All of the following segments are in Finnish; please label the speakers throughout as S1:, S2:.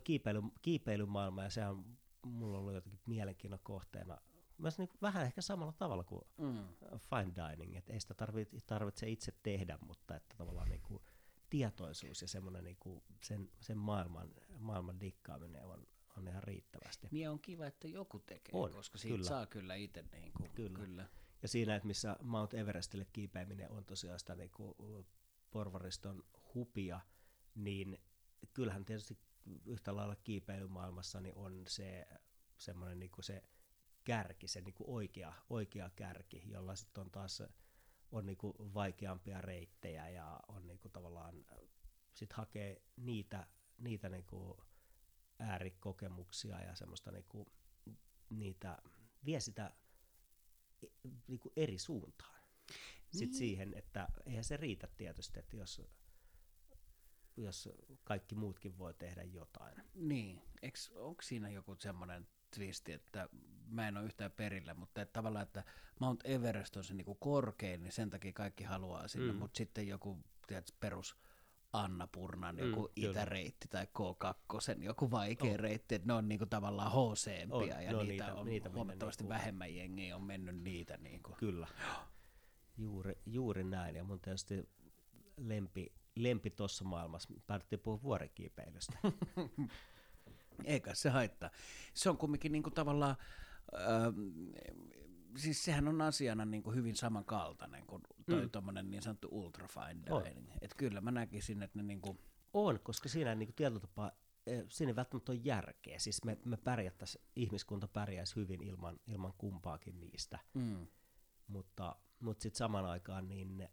S1: toi kiipeily, kiipeilymaailma, ja sehän mulla on ollut jotenkin mielenkiinnon kohteena, myös niin vähän ehkä samalla tavalla kuin mm. fine dining, että ei sitä tarvitse, tarvitse itse tehdä, mutta että tavallaan niin kuin tietoisuus ja semmoinen niin kuin sen, sen maailman, maailman dikkaaminen on, on ihan riittävästi.
S2: Niin on kiva, että joku tekee, on, koska siitä kyllä. saa kyllä itse. Niin kuin,
S1: kyllä. kyllä. Ja siinä, että missä Mount Everestille kiipeäminen on tosiaan sitä niin kuin porvariston hupia, niin kyllähän tietysti yhtä lailla kiipeilymaailmassa niin on se semmoinen niin kuin se kärki, se niin kuin oikea, oikea kärki, jolla sitten on taas on niin kuin vaikeampia reittejä ja on niin kuin tavallaan sit hakee niitä, niitä niin kuin äärikokemuksia ja semmoista niin kuin, niitä, vie sitä niin kuin eri suuntaan. Sitten niin. siihen, että eihän se riitä tietysti, että jos, jos kaikki muutkin voi tehdä jotain.
S2: Niin, onko siinä joku semmoinen twisti, että mä en ole yhtään perillä, mutta että tavallaan, että Mount Everest on se niinku korkein, niin sen takia kaikki haluaa sinne, mm. mutta sitten joku tiedät, perus Anna Purnan mm, joku kyllä. itäreitti tai K2, joku vaikea oh. reitti, että ne on niinku tavallaan hc ja no, niitä, niitä on niitä huomattavasti niinku... vähemmän jengiä on mennyt niitä. Niinku.
S1: Kyllä, juuri, juuri näin ja mun tietysti lempi, lempi tuossa maailmassa, päätettiin puhua vuorikiipeilystä.
S2: Eikä se haittaa. Se on kumminkin niinku tavallaan, äh, siis sehän on asiana niin kuin hyvin samankaltainen kuin toi mm. niin sanottu ultra fine dining. Että kyllä mä näkisin, että ne niin kuin...
S1: On, koska siinä niin kuin tietyllä tapaa, e, siinä ei välttämättä ole järkeä. Siis me, me pärjättäisiin, ihmiskunta pärjäisi hyvin ilman, ilman kumpaakin niistä. Mm. Mutta, mutta sitten samaan aikaan niin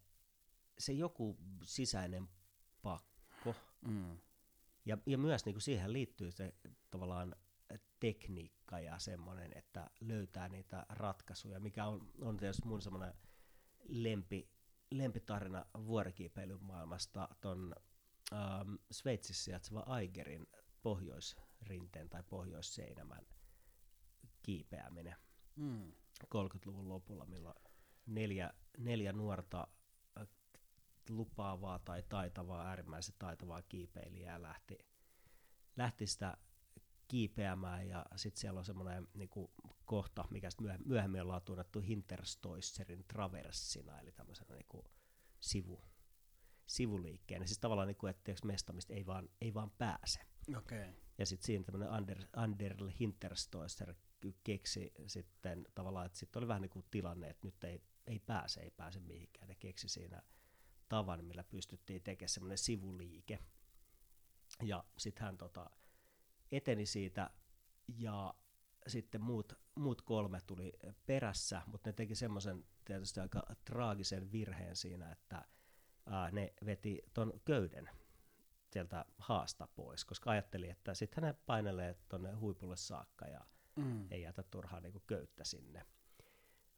S1: se joku sisäinen pakko, mm. ja, ja myös niin kuin siihen liittyy se tavallaan tekniikka ja semmoinen, että löytää niitä ratkaisuja, mikä on, on tietysti mun semmoinen lempi, lempitarina vuorikiipeilyn maailmasta ton ähm, Sveitsissä sijaitseva Aigerin pohjoisrinteen tai pohjoisseinämän kiipeäminen mm. 30-luvun lopulla, milloin neljä, neljä nuorta lupaavaa tai taitavaa, äärimmäisen taitavaa kiipeilijää lähti, lähti sitä kiipeämään ja sitten siellä on semmoinen niinku, kohta, mikä myöhemmin ollaan tunnettu Hinterstoisserin traversina, eli tämmöisenä niinku, sivu, sivuliikkeen. Siis tavallaan, niinku, että mesta, mistä ei vaan, ei vaan pääse.
S2: Okay.
S1: Ja sitten siinä tämmöinen Ander, Anderl Hinterstoisser keksi sitten tavallaan, että sitten oli vähän niin kuin tilanne, että nyt ei, ei pääse, ei pääse mihinkään. Ne keksi siinä tavan, millä pystyttiin tekemään semmoinen sivuliike. Ja sitten hän tota, eteni siitä ja sitten muut, muut kolme tuli perässä, mutta ne teki semmoisen tietysti aika traagisen virheen siinä, että ää, ne veti ton köyden sieltä haasta pois, koska ajatteli, että sitten ne painelee tuonne huipulle saakka ja mm. ei jätä turhaa niin köyttä sinne.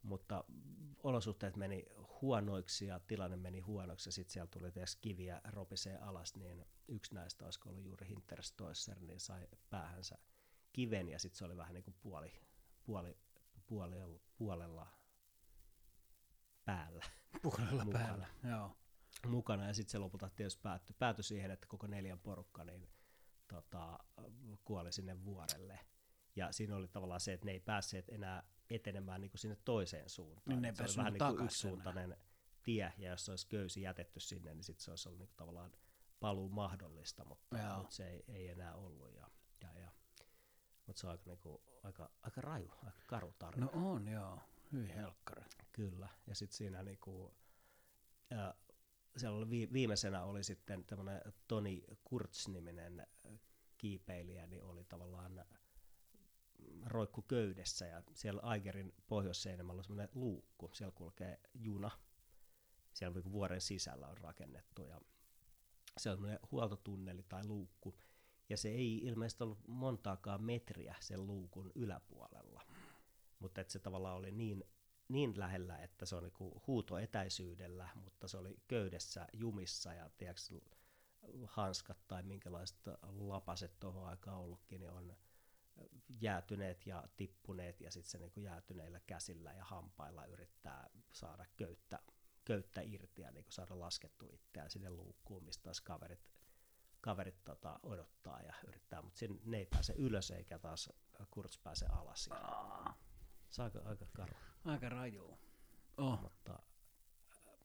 S1: Mutta olosuhteet meni huonoiksi ja tilanne meni huonoksi ja sitten siellä tuli tässä kiviä ropisee alas, niin yksi näistä olisiko ollut juuri Hinterstoisser, niin sai päähänsä kiven ja sitten se oli vähän niin kuin puoli, puoli, puolella, puolella päällä.
S2: Puolella mukana. päällä, joo.
S1: Mukana ja sitten se lopulta tietysti päättyi, päättyi siihen, että koko neljän porukka niin, tota, kuoli sinne vuorelle. Ja siinä oli tavallaan se, että ne ei päässeet enää etenemään niin kuin sinne toiseen suuntaan.
S2: Niin
S1: se oli vähän niin kuin yksisuuntainen tie, ja jos se olisi köysi jätetty sinne, niin sitten se olisi ollut niin kuin tavallaan paluu mahdollista, mutta, mutta se ei, ei enää ollut. Ja, ja, ja. Mutta se on aika, niin kuin, aika, aika raju, aika karu tarina.
S2: No on, joo. Hyvin helkkari.
S1: Kyllä, ja sitten siinä niin kuin, ja siellä oli viimeisenä oli sitten tämmöinen Toni Kurtz-niminen kiipeilijä, niin oli tavallaan roikku köydessä ja siellä Aigerin pohjoisseinämällä on semmoinen luukku, siellä kulkee juna, siellä niin vuoren sisällä on rakennettu ja se on semmoinen huoltotunneli tai luukku. Ja se ei ilmeisesti ollut montaakaan metriä sen luukun yläpuolella, mutta että se tavallaan oli niin, niin lähellä, että se on niin huutoetäisyydellä, mutta se oli köydessä jumissa ja tiedätkö, hanskat tai minkälaiset lapaset tuohon aikaan ollutkin, niin on – jäätyneet ja tippuneet ja sitten se niin kuin jäätyneillä käsillä ja hampailla yrittää saada köyttä, köyttä irti ja niin kuin saada laskettu itseään sinne luukkuun, mistä taas kaverit kaverit tota, odottaa ja yrittää, mutta ne ei pääse ylös eikä taas Kurtz pääse alas. Ja se on aika, aika karu.
S2: Aika raju. Oh.
S1: Mutta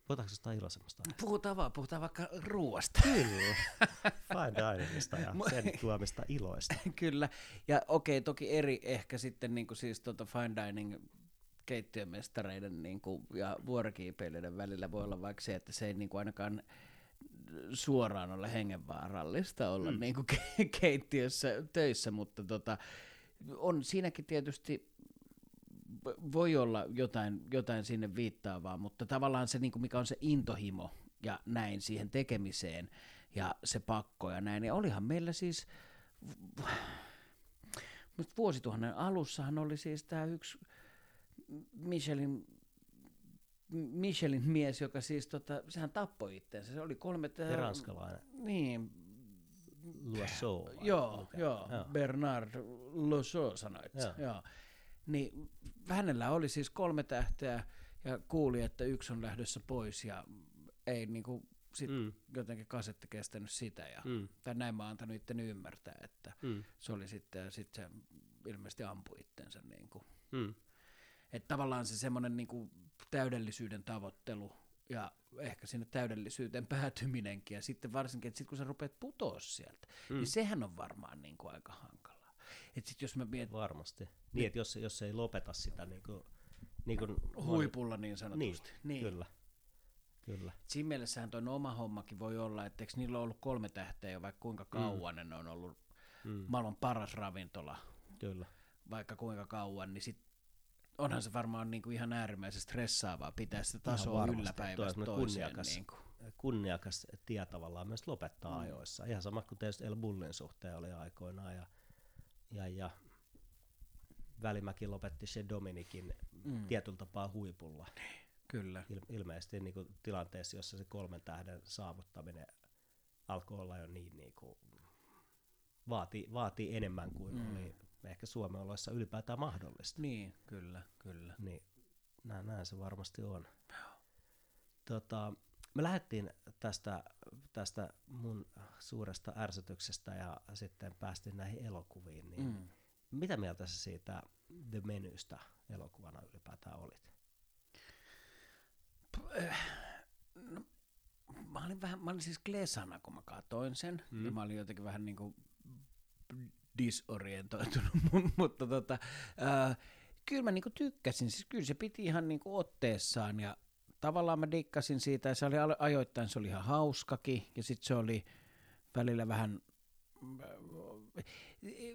S1: Puhutaanko jostain iloisemmasta
S2: Puhutaan vaan, puhutaan vaikka ruoasta.
S1: Kyllä, fine diningista ja sen tuomista iloista.
S2: Kyllä, ja okei, okay, toki eri ehkä sitten niin kuin siis tota fine dining keittiömestareiden niin kuin, ja vuorokiipeilijöiden välillä voi olla vaikka se, että se ei niin kuin ainakaan suoraan ole hengenvaarallista olla mm. niin kuin keittiössä töissä, mutta tota, on siinäkin tietysti voi olla jotain, jotain sinne viittaavaa, mutta tavallaan se, niin kuin mikä on se intohimo ja näin siihen tekemiseen ja se pakko ja näin, niin olihan meillä siis, vuosituhannen alussahan oli siis tämä yksi Michelin Michelin mies, joka siis, tota, sehän tappoi itseensä. Se oli kolme...
S1: Ja ranskalainen.
S2: Niin.
S1: Loiseau.
S2: Joo, joo, joo. Bernard Loiseau sanoit. Joo. joo. Niin hänellä oli siis kolme tähteä ja kuuli, että yksi on lähdössä pois ja ei niinku sit mm. jotenkin kasetti kestänyt sitä. Ja, mm. Tai näin mä oon antanut itteni ymmärtää, että mm. se oli sitten, ja sitten se ilmeisesti ampui itsensä. Niinku. Mm. Että tavallaan se semmoinen niinku täydellisyyden tavoittelu ja ehkä sinne täydellisyyteen päätyminenkin, ja sitten varsinkin, että sit kun sä rupeat putoa sieltä, mm. niin sehän on varmaan niinku aika hankalaa. Et sit jos mä miet...
S1: Varmasti. Niin, että jos, jos ei lopeta sitä niin kuin, niin kuin
S2: huipulla niin sanotusti.
S1: Niin, niin. kyllä. Kyllä.
S2: Siinä mielessähän tuo oma hommakin voi olla, että eikö niillä on ollut kolme tähteä jo vaikka kuinka kauan mm. ne on ollut mm. maailman paras ravintola.
S1: Kyllä.
S2: Vaikka kuinka kauan, niin sit onhan se varmaan niin kuin ihan äärimmäisen stressaavaa pitää sitä tasoa yllä päivästä toiseen. Kunniakas, niin kuin.
S1: kunniakas tie tavallaan myös lopettaa mm. ajoissa. Ihan sama kuin tietysti El Bullin suhteen oli aikoinaan. Ja, ja, ja Välimäki lopetti se Dominikin mm. tietyllä tapaa huipulla.
S2: Kyllä.
S1: Il, ilmeisesti niin kuin tilanteessa, jossa se kolmen tähden saavuttaminen alkoi olla jo niin, niin kuin, vaatii, vaatii enemmän kuin mm. oli ehkä Suomen oloissa ylipäätään mahdollista.
S2: Niin, kyllä, kyllä.
S1: Niin, näin, näin se varmasti on. Tota, me lähdettiin tästä, tästä mun suuresta ärsytyksestä ja sitten päästiin näihin elokuviin. Niin mm. Mitä mieltä sä siitä The Menystä elokuvana ylipäätään olit?
S2: No, mä olin vähän, mä olin siis klesana, kun mä katoin sen, mm. ja mä olin jotenkin vähän niin kuin disorientoitunut, mutta tota, äh, kyllä mä niinku tykkäsin, siis kyllä se piti ihan niinku otteessaan ja tavallaan mä dikkasin siitä ja se oli ajoittain se oli ihan hauskakin ja sitten se oli välillä vähän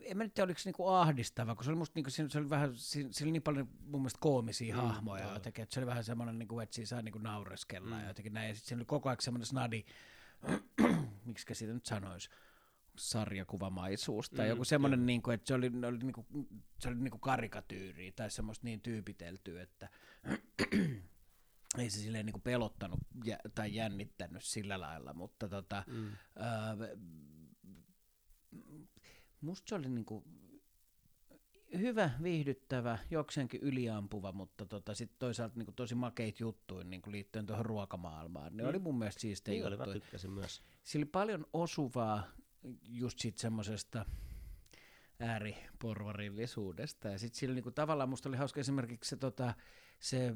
S2: en mä nyt tiedä, oliko se niinku ahdistava, kun se oli musta niinku, se oli vähän, se oli niin paljon mun mielestä koomisia mm, hahmoja joo. jotenkin, että se oli vähän semmoinen, niinku, että siinä saa niinku naureskella mm. ja jotenkin näin, ja sitten se oli koko ajan semmoinen snadi, miksi siitä nyt sanoisi, sarjakuvamaisuus tai mm, joku semmoinen, niin kuin, että se oli, oli, niin kuin, se oli niin kuin karikatyyriä tai semmoista niin tyypiteltyä, että ei se silleen niin pelottanut jä, tai jännittänyt sillä lailla, mutta tota, mm. ää, musta se oli niin kuin hyvä, viihdyttävä, jokseenkin yliampuva, mutta tota, sit toisaalta niin kuin tosi makeit juttuja niin kuin liittyen tuohon ruokamaailmaan. Ne mm. oli mun mielestä siistejä
S1: niin juttuja. Oli, mä tykkäsin myös.
S2: Sillä oli paljon osuvaa just sit semmoisesta ääriporvarillisuudesta. Ja sitten sillä niinku, tavallaan musta oli hauska esimerkiksi se, tota, se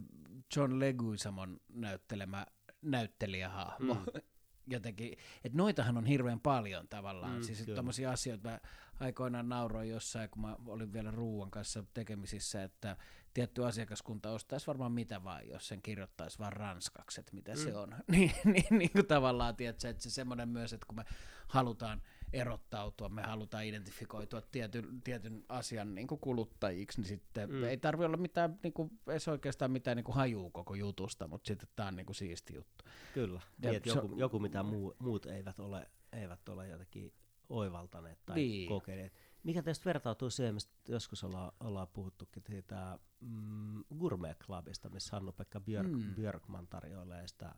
S2: John Leguizamon näyttelemä näyttelijähahmo. Mm. Jotenkin, että noitahan on hirveän paljon tavallaan. Mm, siis tommosia asioita mä aikoinaan nauroin jossain, kun mä olin vielä ruuan kanssa tekemisissä, että tietty asiakaskunta ostaisi varmaan mitä vaan, jos sen kirjoittaisi vaan ranskaksi, että mitä mm. se on. niin, niin, niin kuin tavallaan, tiedätkö, että se semmoinen myös, että kun me halutaan erottautua, me halutaan identifikoitua tietyn, tietyn asian niin kuin kuluttajiksi, niin sitten mm. ei tarvitse olla mitään, niin kuin, se oikeastaan mitään niin kuin hajuu koko jutusta, mutta sitten tämä on niin kuin siisti juttu.
S1: Kyllä, ja niin, joku, joku, mitä muu, muut eivät ole, eivät ole jotenkin oivaltaneet tai niin. kokeneet. Mikä teistä vertautuu siihen, mistä joskus ollaan, ollaan puhuttukin, siitä mm, Gourmet Clubista, missä Hannu-Pekka Björk, mm. Björkman tarjoilee sitä,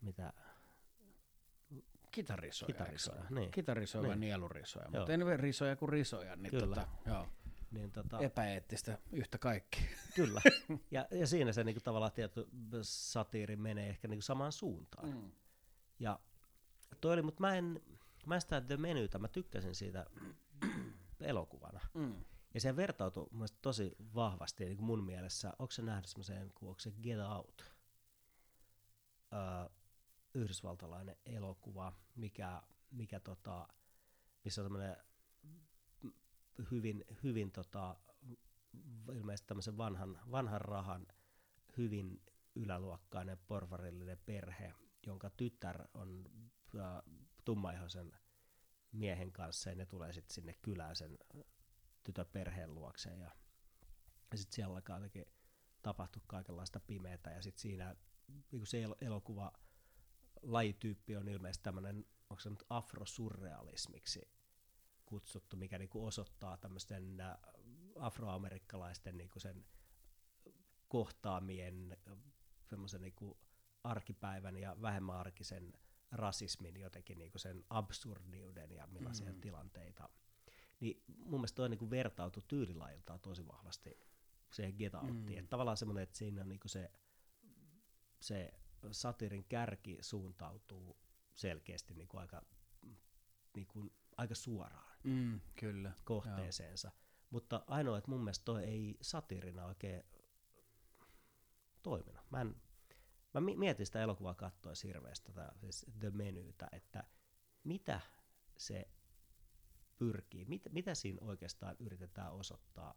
S1: mitä
S2: kitarisoja.
S1: Kitarisoja, niin.
S2: Kitarisoja niin. nielurisoja, joo. mutta ei risoja kuin risoja. Niin Kyllä. Tota, joo. Niin, tota, Epäeettistä yhtä kaikki.
S1: Kyllä. Ja, ja siinä se niinku, tavallaan tietty satiiri menee ehkä niinku samaan suuntaan. Mm. Ja toi oli, mutta mä en, mä sitä The Menytä, mä tykkäsin siitä elokuvana.
S2: Mm.
S1: Ja se vertautui mun tosi vahvasti niin mun mielessä. Onko se nähnyt semmoisen, onko se Get Out? Öö, yhdysvaltalainen elokuva, mikä, mikä tota, missä on semmoinen hyvin, hyvin tota, ilmeisesti tämmöisen vanhan, vanhan rahan hyvin yläluokkainen porvarillinen perhe, jonka tytär on äh, tummaihoisen miehen kanssa ja ne tulee sitten sinne kylään sen tytön perheen luokseen ja, ja sitten siellä alkaa jotenkin tapahtua kaikenlaista pimeätä ja sitten siinä niin se el- elokuva lajityyppi on ilmeisesti tämmöinen, onko se nyt afrosurrealismiksi kutsuttu, mikä niinku osoittaa tämmöisten äh, afroamerikkalaisten niinku sen kohtaamien semmoisen niinku arkipäivän ja vähemmän arkisen rasismin jotenkin niinku sen absurdiuden ja millaisia mm. tilanteita. Niin mun mielestä toi niinku vertautui tyylilajiltaan tosi vahvasti siihen Get Outiin. Mm. tavallaan semmoinen, että siinä on niinku se, se satirin kärki suuntautuu selkeästi niinku aika, niinku, aika suoraan
S2: mm, kyllä.
S1: kohteeseensa. Joo. Mutta ainoa, että mun mielestä toi ei satirina oikein toiminut. Mä, en, mä mietin sitä elokuvaa katsoa hirveästi, tätä, siis The Menytä, että mitä se pyrkii, mit, mitä siinä oikeastaan yritetään osoittaa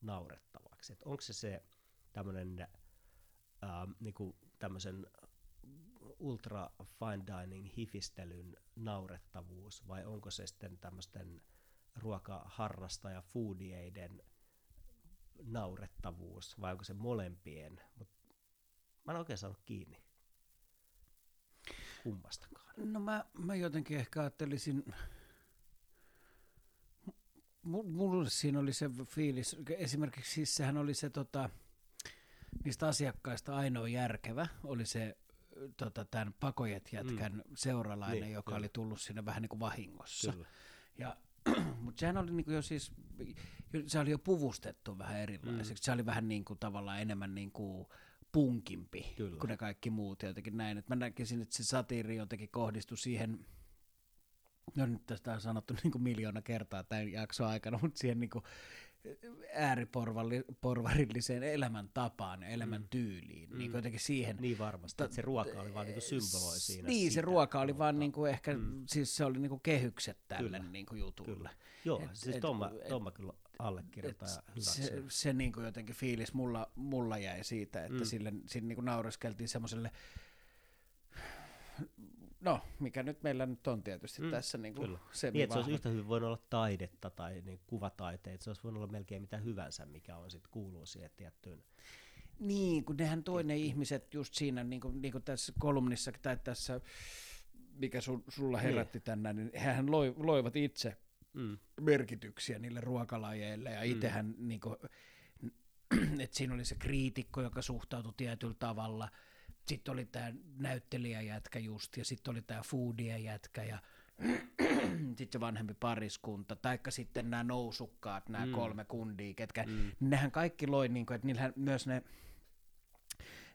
S1: naurettavaksi. Et onko se se tämmöinen ähm, niinku tämmöisen ultra fine dining hifistelyn naurettavuus vai onko se sitten tämmöisten ruokaharrastaja foodieiden naurettavuus vai onko se molempien, Mut mä en oikein saanut kiinni kummastakaan.
S2: No mä, mä jotenkin ehkä ajattelisin, mulle siinä oli se fiilis, esimerkiksi siis sehän oli se tota, niistä asiakkaista ainoa järkevä, oli se tota, tämän pakojet jätkän mm. seuralainen, niin, joka kyllä. oli tullut sinne vähän niin kuin vahingossa. Kyllä. Ja, mutta sehän oli niin kuin jo siis, se oli jo puvustettu vähän erilaiseksi. Mm. Se oli vähän niin kuin tavallaan enemmän niin kuin punkimpi Kyllä. kuin ne kaikki muut jotenkin näin. Et mä näkisin, että se satiiri jotenkin kohdistui siihen, no nyt tästä on sanottu niin kuin miljoona kertaa tämän jakson aikana, mutta siihen niin kuin ääriporvarilliseen elämäntapaan ja elämäntyyliin. Mm. Niin jotenkin siihen.
S1: Niin varmasti, että se ruoka oli vaan niin symboloi siinä.
S2: Niin, sitä, se ruoka oli vaan niin kuin ehkä, mm. siis se oli niin kuin kehykset tälle kyllä. niin kuin jutulle. Kyllä.
S1: Joo, et, siis Tomma, Tomma kyllä allekirjoittaa
S2: Se, se niin kuin jotenkin fiilis mulla, mulla jäi siitä, että mm. sille, sille niin kuin naureskeltiin semmoiselle No, mikä nyt meillä nyt on tietysti mm, tässä niin kuin
S1: se niin, että se olisi yhtä hyvin voinut olla taidetta tai niin kuvataiteet, se olisi voinut olla melkein mitä hyvänsä, mikä on sitten kuuluu siihen tiettyyn.
S2: Niin, kun nehän toinen ne ihmiset just siinä, niin kuin, niin kuin tässä kolumnissa tai tässä, mikä su, sulla niin. herätti niin. tänään, niin hehän loi, loivat itse mm. merkityksiä niille ruokalajeille ja mm. itsehän niin kuin, että siinä oli se kriitikko, joka suhtautui tietyllä tavalla – sitten oli tämä näyttelijäjätkä just, ja sitten oli tämä foodien jätkä, ja sitten se vanhempi pariskunta, taikka sitten nämä nousukkaat, nämä mm. kolme kundia, ketkä, mm. nehän kaikki loi, niin kuin, että niillähän myös ne,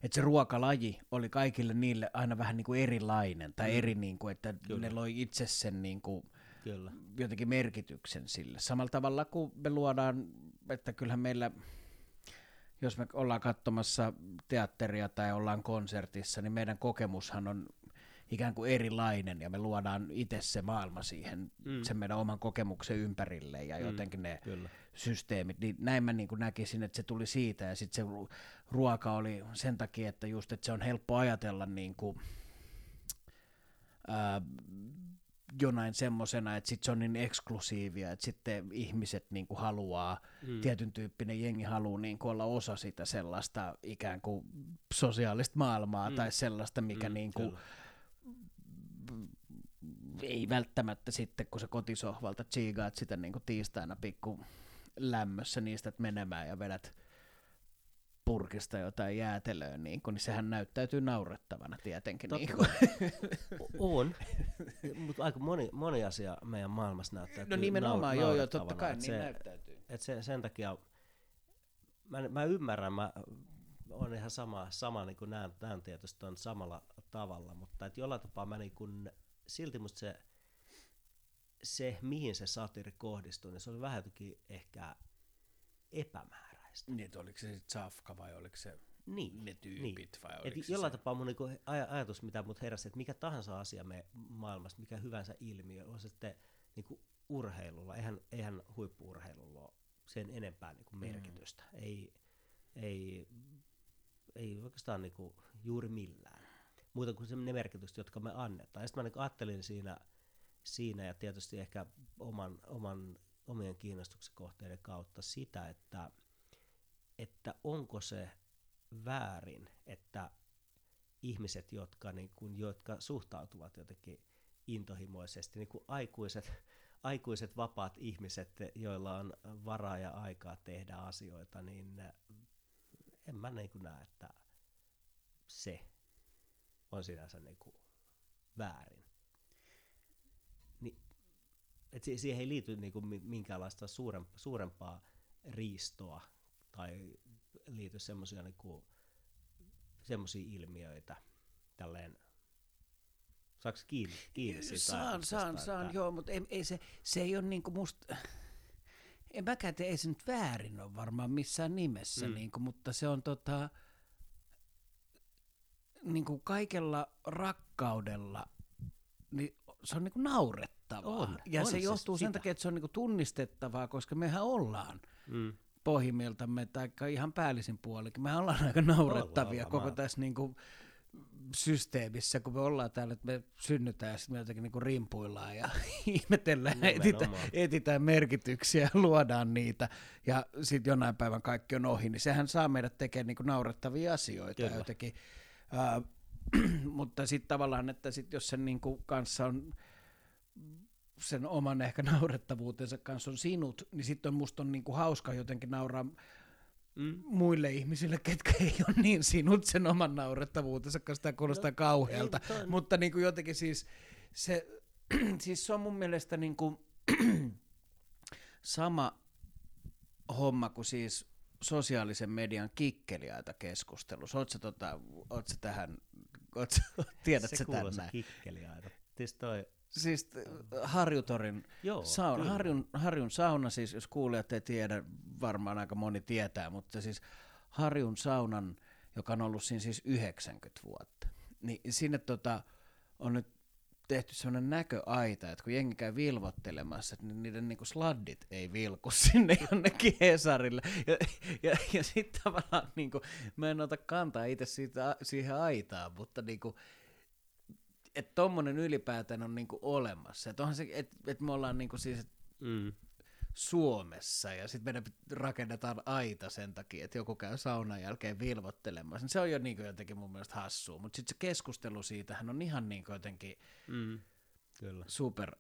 S2: että se ruokalaji oli kaikille niille aina vähän niin kuin erilainen, tai mm. eri, niin kuin, että Kyllä. ne loi itse sen niin kuin, Kyllä. jotenkin merkityksen sille. Samalla tavalla kuin me luodaan, että kyllähän meillä jos me ollaan katsomassa teatteria tai ollaan konsertissa, niin meidän kokemushan on ikään kuin erilainen ja me luodaan itse se maailma siihen, mm. sen meidän oman kokemuksen ympärille ja mm, jotenkin ne kyllä. systeemit. Niin näin mä niin kuin näkisin, että se tuli siitä ja sitten se ruoka oli sen takia, että just, että se on helppo ajatella niin kuin, ää, jonain semmoisena, että sit se on niin eksklusiivia, että sitten ihmiset niin kuin haluaa, mm. tietyn tyyppinen jengi haluaa niin kuin olla osa sitä sellaista ikään kuin sosiaalista maailmaa mm. tai sellaista, mikä mm, niin kuin, ei välttämättä sitten, kun se kotisohvalta chigaat sitä niin kuin tiistaina pikku lämmössä niistä, että menemään ja vedät purkista jotain jäätelöä, niin, kun, niin sehän näyttäytyy naurettavana tietenkin. Totta, niin
S1: on, mutta aika moni, moni asia meidän maailmassa näyttäytyy
S2: No nimenomaan, joo, joo, totta kai, niin se, näyttäytyy.
S1: Et se, sen takia, mä, mä ymmärrän, mä on ihan sama, sama niin kuin näen, näen tietysti on samalla tavalla, mutta et jollain tapaa mä niin kuin, silti musta se se, mihin se satiri kohdistui, niin se oli vähän jotenkin ehkä epämääräistä.
S2: Niin, että oliko se sitten Safka vai oliko se
S1: niin,
S2: ne tyypit niin. vai
S1: oliko Et se jollain se? tapaa mun niinku aj- ajatus, mitä mut heräsi, että mikä tahansa asia me maailmassa, mikä hyvänsä ilmiö, on se sitten niinku urheilulla, eihän, eihän huippuurheilulla ole sen enempää niinku merkitystä. Mm. Ei, ei, ei oikeastaan niinku juuri millään. Muuta kuin ne merkitykset, jotka me annetaan. Ja sitten mä niinku ajattelin siinä, siinä ja tietysti ehkä oman, oman, omien kiinnostuksen kohteiden kautta sitä, että, että onko se väärin, että ihmiset, jotka, niin kuin, jotka suhtautuvat jotenkin intohimoisesti, niin kuin aikuiset, aikuiset vapaat ihmiset, joilla on varaa ja aikaa tehdä asioita, niin en mä niin kuin näe, että se on sinänsä niin kuin väärin. Niin, et siihen ei liity niin kuin minkäänlaista suurempaa riistoa tai liity semmoisia niinku, ilmiöitä tälleen Saako kiinni, kiinni siitä
S2: Saan, saan, saan, että... joo, mutta ei, ei se, se ei ole niinku musta, en mäkään ei se nyt väärin ole varmaan missään nimessä, mm. niinku, mutta se on tota, niinku kaikella rakkaudella, niin se on niinku naurettavaa.
S1: On,
S2: ja
S1: on
S2: se johtuu sen takia, että se on niinku tunnistettavaa, koska mehän ollaan mm pohjimmiltamme, tai ihan päällisin puolikin. Me ollaan aika naurettavia ollaan, koko tässä niin kuin, systeemissä, kun me ollaan täällä, että me synnytään ja sitten me jotenkin niin rimpuillaan ja ihmetellään, etitään, etitään merkityksiä, luodaan niitä ja sitten jonain päivän kaikki on ohi, niin sehän saa meidät tekemään niin naurettavia asioita Kyllä. jotenkin. Uh, mutta sitten tavallaan, että sit jos sen niin kuin kanssa on sen oman ehkä naurettavuutensa kanssa on sinut, niin sitten on musta on niinku hauska jotenkin nauraa mm. muille ihmisille, ketkä ei ole niin sinut sen oman naurettavuutensa kanssa, tämä kuulostaa no, kauhealta, ei, mutta niinku jotenkin siis se, siis se on mun mielestä niinku sama homma kuin siis sosiaalisen median kikkeliaita keskustelussa. Oletko tota, tähän, ootko, tiedätkö
S1: se
S2: tämän
S1: näin? kikkeliaita. Siis toi
S2: Siis äh, Harjutorin Joo, sauna, Harjun, Harjun sauna, siis jos kuulijat ei tiedä, varmaan aika moni tietää, mutta siis Harjun saunan, joka on ollut siinä siis 90 vuotta, niin sinne tota, on nyt tehty sellainen näköaita, että kun jengi käy vilvottelemassa, että niiden niinku sladdit ei vilku sinne jonnekin Hesarille. Ja, ja, ja sitten tavallaan, niinku, mä en ota kantaa itse siitä, siihen aitaan, mutta niinku, että tommonen ylipäätään on niinku olemassa. Että onhan se, että et me ollaan niinku siis mm. Suomessa ja sitten meidän rakennetaan aita sen takia, että joku käy saunan jälkeen vilvottelemassa. Se on jo niinku jotenkin mun mielestä hassua, mutta sitten se keskustelu siitähän on ihan niinku jotenkin mm. Kyllä. super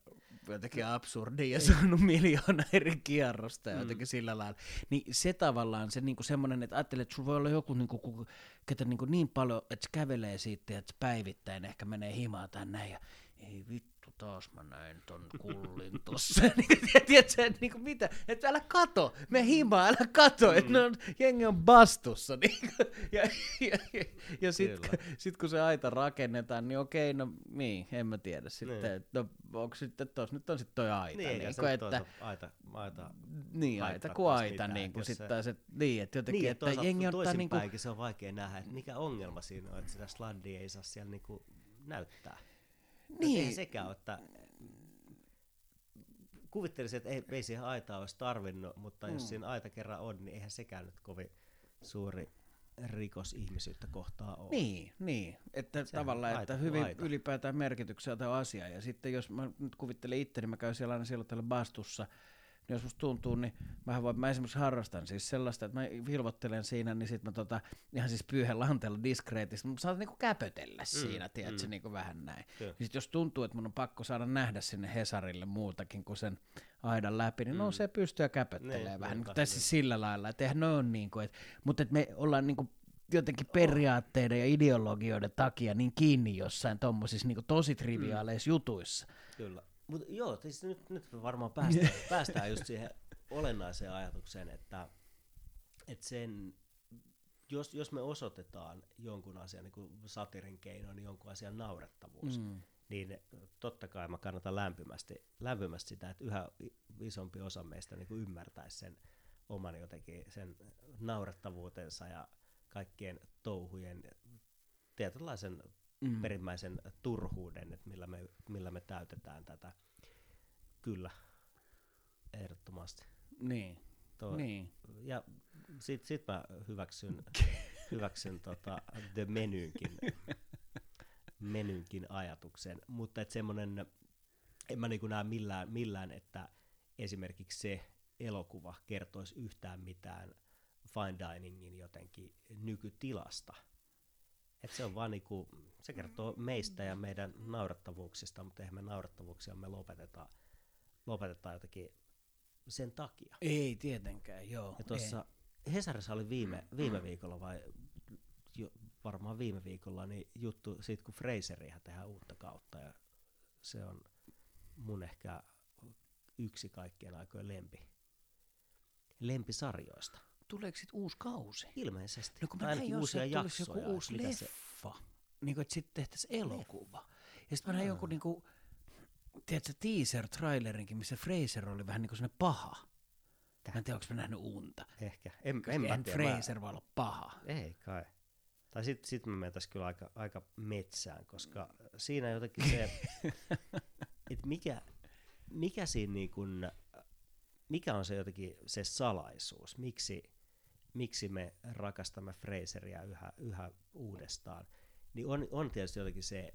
S2: jotenkin absurdi ja saanut miljoona eri kierrosta ja mm. jotenkin sillä lailla. Niin se tavallaan se niinku semmoinen, että ajattelee, että sulla voi olla joku, niinku, ketä niinku niin paljon, että se kävelee siitä, että päivittäin ehkä menee himaa tänne ja ei vittu taas mä näin ton kullin tossa. Niin, tiedätkö, että niinku mitä, että älä kato, me himaa, älä kato, mm. että on, jengi on bastussa. Niin, ja ja, ja, ja sitten sit kun se aita rakennetaan, niin okei, no niin, en mä tiedä sitten, niin. no onko sitten tos, nyt on sitten toi aita.
S1: Niin, niin
S2: kuin,
S1: että, aita, aita,
S2: niin, aita kuin aita, niin kuin sitten taas, että, niin, että jotenkin, niin, että jengi ottaa niin kuin...
S1: se on vaikea nähdä, että mikä ongelma siinä on, että sitä sladdia ei saa siellä niin kuin näyttää. Niin. Eihän sekään ole, että kuvittelisin, että ei, ei siihen aitaa olisi tarvinnut, mutta mm. jos siinä aita kerran on, niin eihän sekään nyt kovin suuri rikos ihmisyyttä kohtaa ole.
S2: Niin, niin. että Sehän tavallaan, että hyvin aita. ylipäätään merkityksiä tämä asia. Ja sitten jos mä nyt kuvittelen itse, niin mä käyn siellä aina silloin täällä bastussa – niin jos musta tuntuu, niin mä, voin, mä esimerkiksi harrastan siis sellaista, että mä vilvottelen siinä, niin sit mä tota, ihan siis pyyhen lanteella diskreetisti, mutta saatan niinku käpötellä mm, siinä, tiedätkö, mm. niinku vähän näin. Niin sit jos tuntuu, että mun on pakko saada nähdä sinne Hesarille muutakin kuin sen aidan läpi, niin mm. no se pystyy käpöttelemään niin, vähän, niin, tässä sillä lailla, että eihän ne on niin kuin, että, mutta että me ollaan niin kuin jotenkin periaatteiden ja ideologioiden takia niin kiinni jossain tuommoisissa niin tosi triviaaleissa mm. jutuissa.
S1: Kyllä. Mutta joo, siis nyt, nyt varmaan päästään, päästään just siihen olennaiseen ajatukseen, että, että sen, jos, jos me osoitetaan jonkun asian, niin kuin satirin keinoin, niin jonkun asian naurettavuus, mm. niin totta kai mä kannatan lämpimästi, lämpimästi sitä, että yhä isompi osa meistä niin ymmärtäisi sen oman jotenkin sen naurettavuutensa ja kaikkien touhujen tietynlaisen mm. perimmäisen turhuuden, että millä me, millä me täytetään tätä. Kyllä, ehdottomasti.
S2: Niin.
S1: Toi.
S2: niin.
S1: Ja sit, sit mä hyväksyn, hyväksyn tota The Menynkin, menynkin ajatuksen, mutta että semmonen, en mä niinku näe millään, millään, että esimerkiksi se elokuva kertoisi yhtään mitään fine diningin jotenkin nykytilasta. Et se on vaan niinku, se kertoo meistä ja meidän naurattavuuksista, mutta eihän me naurattavuuksia me lopeteta, lopetetaan jotenkin sen takia.
S2: Ei tietenkään, joo.
S1: Ja tuossa Hesarissa oli viime, viime viikolla vai jo, varmaan viime viikolla niin juttu siitä, kun Fraserihan tehdään uutta kautta ja se on mun ehkä yksi kaikkien aikojen lempi, lempisarjoista.
S2: Tuleeko sitten uusi kausi?
S1: Ilmeisesti.
S2: No kun mä näin uusia jaksoja. joku uusi leffa, se... niin kuin, että sitten tehtäisiin elokuva. Ja sitten mä näin joku niin kuin, tiedätkö, teaser-trailerinkin, missä Fraser oli vähän niin kuin sellainen paha. Mä en tiedä, onko mä nähnyt unta.
S1: Ehkä. En, en, en
S2: tiedä, Fraser mä... voi olla paha.
S1: Ei kai. Tai sitten sit me mentäisiin kyllä aika, aika metsään, koska siinä jotenkin se, että mikä, mikä siinä niin kun, mikä on se jotenkin se salaisuus, miksi, miksi me rakastamme Fraseria yhä, yhä uudestaan, niin on, on tietysti jotenkin se,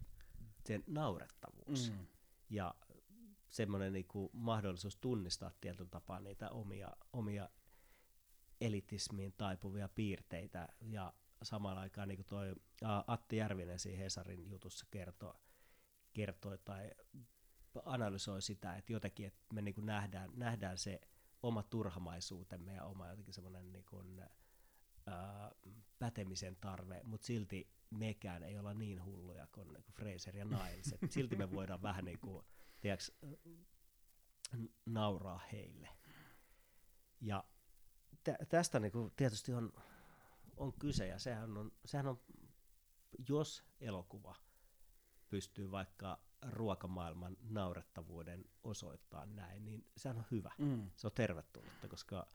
S1: se naurettavuus. Mm ja semmoinen niin kuin mahdollisuus tunnistaa tietyllä tapaa niitä omia, omia elitismiin taipuvia piirteitä ja samaan aikaan niin kuin toi Atti Järvinen siinä Hesarin jutussa kertoo, kertoi tai analysoi sitä, että jotenkin että me niin kuin nähdään, nähdään se oma turhamaisuutemme ja oma jotenkin semmoinen niin kuin, ää, pätemisen tarve, mutta silti mekään ei olla niin hulluja kuin, kuin Fraser ja Niles. Et silti me voidaan vähän niin kuin, tiedätkö, nauraa heille. Ja tä, tästä niin kuin tietysti on, on kyse, ja sehän on, sehän on, jos elokuva pystyy vaikka ruokamaailman naurettavuuden osoittaa näin, niin sehän on hyvä. Mm. Se on tervetullutta, koska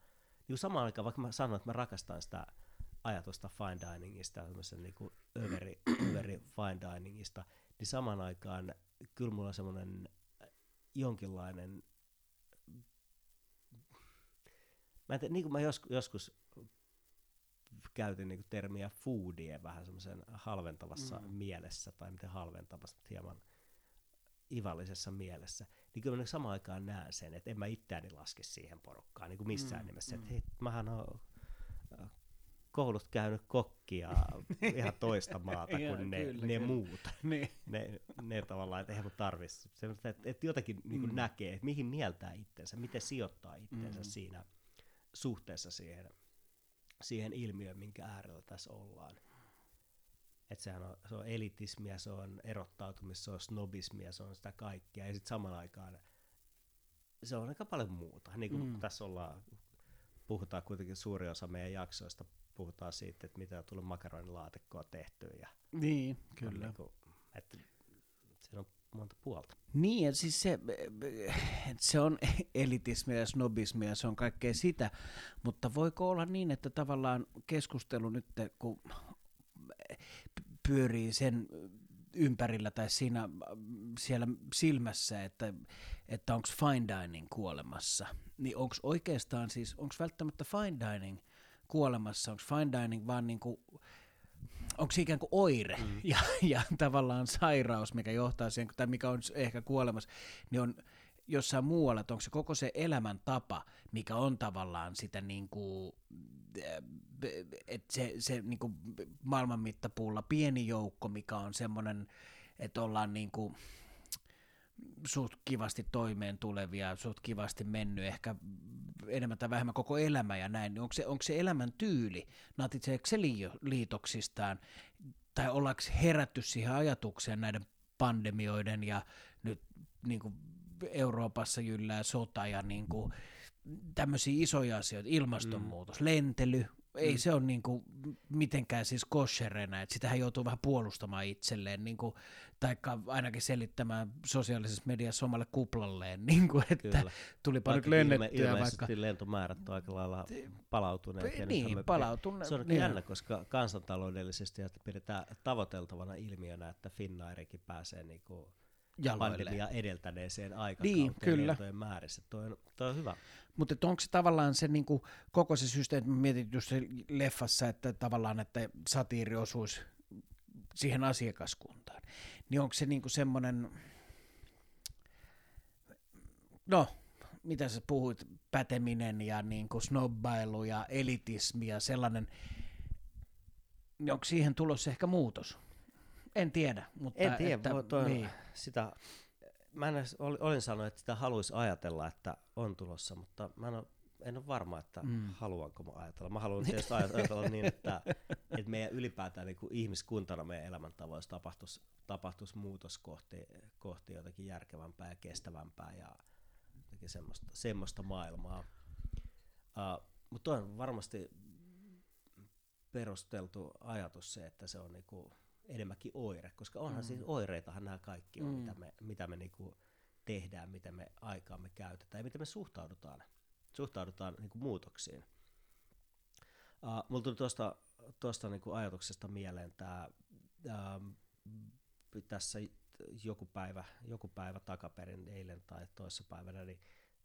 S1: niin samaan aikaan, vaikka mä sanon, että mä rakastan sitä ajatusta fine diningista, tämmöisen niin kuin överi, överi fine diningista, niin samaan aikaan kyllä mulla on semmoinen jonkinlainen, mä tiedä, niin kuin mä joskus, joskus käytin niin kuin termiä foodie vähän semmoisen halventavassa mm. mielessä, tai miten halventavassa, hieman ivallisessa mielessä, niin kyllä mä samaan aikaan näen sen, että en mä itseäni laske siihen porukkaan niin kuin missään mm. nimessä, että mm. hei, mähän on koulut käynyt kokkia ihan toista maata kuin ne, kyllä, ne kyllä. muut. Niin. Ne, ne tavallaan, että eihän mun tarvitsisi. Että, että jotenkin niin kuin mm. näkee, että mihin mieltää itsensä, miten sijoittaa itsensä mm. siinä suhteessa siihen, siihen ilmiöön, minkä äärellä tässä ollaan. Että sehän on, se on elitismia, se on erottautumista, se on snobismia, se on sitä kaikkea. Ja sitten samaan aikaan se on aika paljon muuta. Niin kuin mm. tässä ollaan, puhutaan kuitenkin suuri osa meidän jaksoista puhutaan siitä, että mitä tulee makaronilaatikkoa tehtyä. Ja
S2: niin, kyllä. Niin kuin,
S1: että siinä on monta puolta.
S2: Niin, ja siis se, se on elitismia ja snobismia, se on kaikkea sitä, mutta voiko olla niin, että tavallaan keskustelu nyt, kun pyörii sen ympärillä tai siinä siellä silmässä, että, että onko fine dining kuolemassa, niin onko oikeastaan siis, onko välttämättä fine dining – kuolemassa, onko fine dining vaan niin kuin, onko se ikään kuin oire mm. ja, ja tavallaan sairaus, mikä johtaa siihen, tai mikä on ehkä kuolemassa, niin on jossain muualla, että onko se koko se elämäntapa, mikä on tavallaan sitä niin kuin, että se, se niin kuin maailman mittapuulla pieni joukko, mikä on semmoinen, että ollaan niin kuin, suht kivasti toimeen tulevia, suht kivasti mennyt ehkä enemmän tai vähemmän koko elämä ja näin, niin onko se, onko se elämän tyyli, natitseeko se liitoksistaan, tai ollaanko herätty siihen ajatukseen näiden pandemioiden ja nyt niin kuin Euroopassa jyllää sota ja niin kuin, tämmöisiä isoja asioita, ilmastonmuutos, mm. lentely, ei mm. se ole niinku mitenkään siis kosherena, että sitähän joutuu vähän puolustamaan itselleen, niinku, tai ainakin selittämään sosiaalisessa mediassa omalle kuplalleen, niinku, että Kyllä. tulipa vaikka nyt lennettyä.
S1: Ilme, vaikka... lentomäärät on aika lailla palautuneet.
S2: Ja niin, palautuneet.
S1: Se on niin. jännä, koska kansantaloudellisesti pidetään tavoiteltavana ilmiönä, että Finnairikin pääsee niinku pandemia edeltäneeseen aikakauteen niin, kyllä. määrissä. Toi on, toi on hyvä.
S2: Mutta onko se tavallaan se niin kuin, koko se systeemi, mietin just se leffassa, että tavallaan, että satiiri osuisi siihen asiakaskuntaan, niin onko se niin kuin semmoinen, no, mitä sä puhuit, päteminen ja niin kuin snobbailu ja elitismi ja sellainen, niin onko siihen tulossa ehkä muutos? En tiedä. Mutta
S1: en tiedä, että, toi, niin. sitä, mä en edes, olin sanonut, että sitä haluaisi ajatella, että on tulossa, mutta mä en ole, en ole varma, että mm. haluanko mä ajatella. Mä haluan tietysti ajatella niin, että, että meidän ylipäätään niin kuin ihmiskuntana meidän elämäntavoissa tapahtuisi, tapahtuisi muutos kohti, kohti jotakin järkevämpää ja kestävämpää ja jotakin semmoista, semmoista maailmaa. Uh, mutta on varmasti perusteltu ajatus se, että se on niinku enemmänkin oire, koska onhan mm. siis oireitahan nämä kaikki on, mm. mitä me, mitä me niinku tehdään, miten me aikaamme käytetään ja miten me suhtaudutaan, suhtaudutaan niinku muutoksiin. Uh, mulla tuli tuosta, tuosta niinku ajatuksesta mieleen tämä uh, tässä joku päivä, joku päivä takaperin, eilen tai toissapäivänä, niin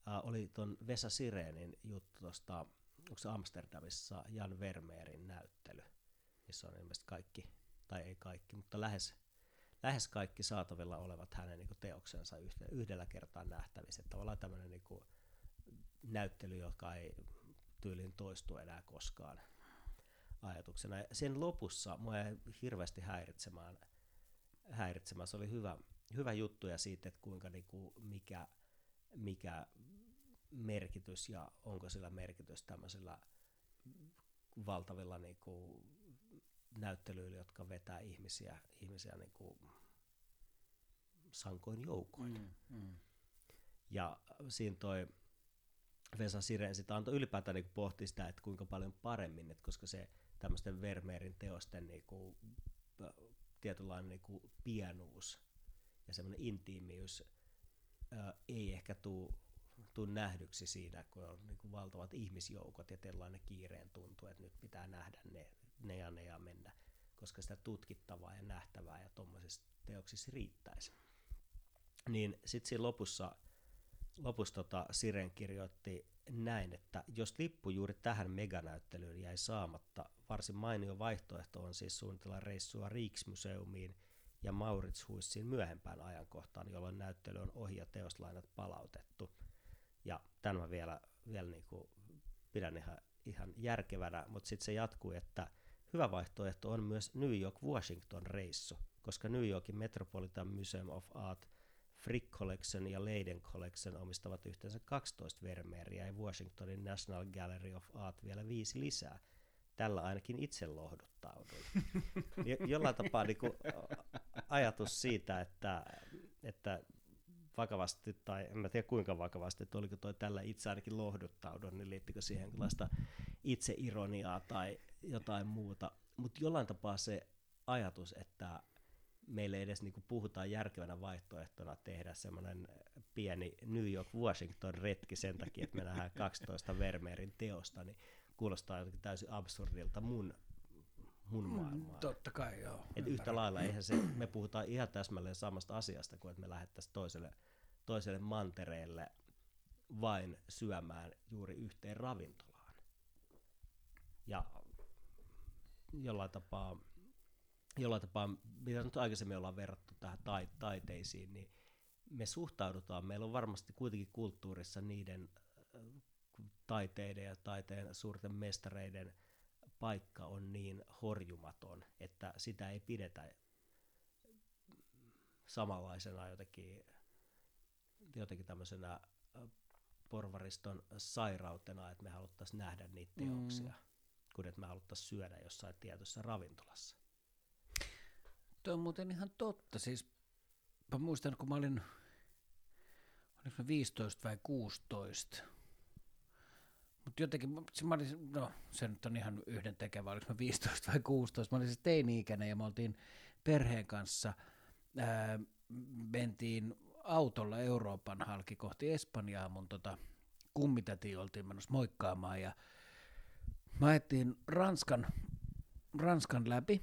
S1: uh, oli tuon Vesa Sireenin juttu tuosta, onko se Amsterdamissa Jan Vermeerin näyttely, missä on ilmeisesti kaikki tai ei kaikki, mutta lähes, lähes kaikki saatavilla olevat hänen niin kuin, teoksensa yhdellä kertaa nähtävissä. Tavallaan tämmöinen niin kuin, näyttely, joka ei tyyliin toistu enää koskaan ajatuksena. Ja sen lopussa mua jäi hirveästi häiritsemään, häiritsemään. Se oli hyvä, hyvä juttu ja siitä, että kuinka niin kuin, mikä, mikä merkitys ja onko sillä merkitys tämmöisillä valtavilla niin kuin, näyttelyillä, jotka vetää ihmisiä, ihmisiä niin kuin sankoin joukoin. Mm, mm. Ja siinä toi Vesa Siren sitä antoi ylipäätään niin pohti sitä, että kuinka paljon paremmin, että koska se tämmöisten Vermeerin teosten niin kuin, tietynlainen niin kuin pienuus ja semmoinen intiimiys ää, ei ehkä tuu, tuu nähdyksi siinä, kun on niin kuin valtavat ihmisjoukot ja tällainen kiireen tuntuu, että nyt pitää nähdä ne ne ja mennä, koska sitä tutkittavaa ja nähtävää ja tuommoisissa teoksissa riittäisi. Niin sitten siinä lopussa, lopussa tota Siren kirjoitti näin, että jos lippu juuri tähän meganäyttelyyn jäi saamatta, varsin mainio vaihtoehto on siis suunnitella reissua Riksmuseumiin ja Mauritshuissiin myöhempään ajankohtaan, jolloin näyttely on ohi ja teoslainat palautettu. Ja tämän mä vielä, vielä niin kuin pidän ihan, ihan järkevänä, mutta sitten se jatkuu, että Hyvä vaihtoehto on myös New York-Washington-reissu, koska New Yorkin Metropolitan Museum of Art, Frick Collection ja Leiden Collection omistavat yhteensä 12 Vermeeriä ja Washingtonin National Gallery of Art vielä viisi lisää. Tällä ainakin itse lohduttauduin. Jollain tapaa niin kuin ajatus siitä, että, että vakavasti, tai en tiedä kuinka vakavasti, että oliko toi tällä itse ainakin lohduttaudun, niin liittyykö siihen jonkinlaista itseironiaa tai jotain muuta. Mutta jollain tapaa se ajatus, että meille edes niinku puhutaan järkevänä vaihtoehtona tehdä semmoinen pieni New York-Washington retki sen takia, että me nähdään 12 Vermeerin teosta, niin kuulostaa jotenkin täysin absurdilta mun, mun mm, maailmaan.
S2: Totta kai, joo.
S1: Et yhtä lailla eihän se, me puhutaan ihan täsmälleen samasta asiasta kuin että me lähettäisiin toiselle, toiselle mantereelle vain syömään juuri yhteen ravintolaan. Ja jollain tapaa, jollain tapaa, mitä nyt aikaisemmin ollaan verrattu tähän tai, taiteisiin, niin me suhtaudutaan, meillä on varmasti kuitenkin kulttuurissa niiden äh, taiteiden ja taiteen suurten mestareiden paikka on niin horjumaton, että sitä ei pidetä samanlaisena jotenkin, jotenkin tämmöisenä äh, porvariston sairautena, että me haluttaisiin nähdä niitä teoksia. Mm kuin että me haluttaisiin syödä jossain tietyssä ravintolassa.
S2: Tuo on muuten ihan totta. Siis mä muistan, kun mä olin, oliko mä 15 vai 16, Mutta jotenkin, mä olin, no se nyt on ihan yhden tekevä, oliko mä 15 vai 16, mä olin siis teini-ikäinen ja me oltiin perheen kanssa, ää, mentiin autolla Euroopan halki kohti Espanjaa, mun tota, kummitäti oltiin menossa moikkaamaan ja mä ajettiin Ranskan, Ranskan läpi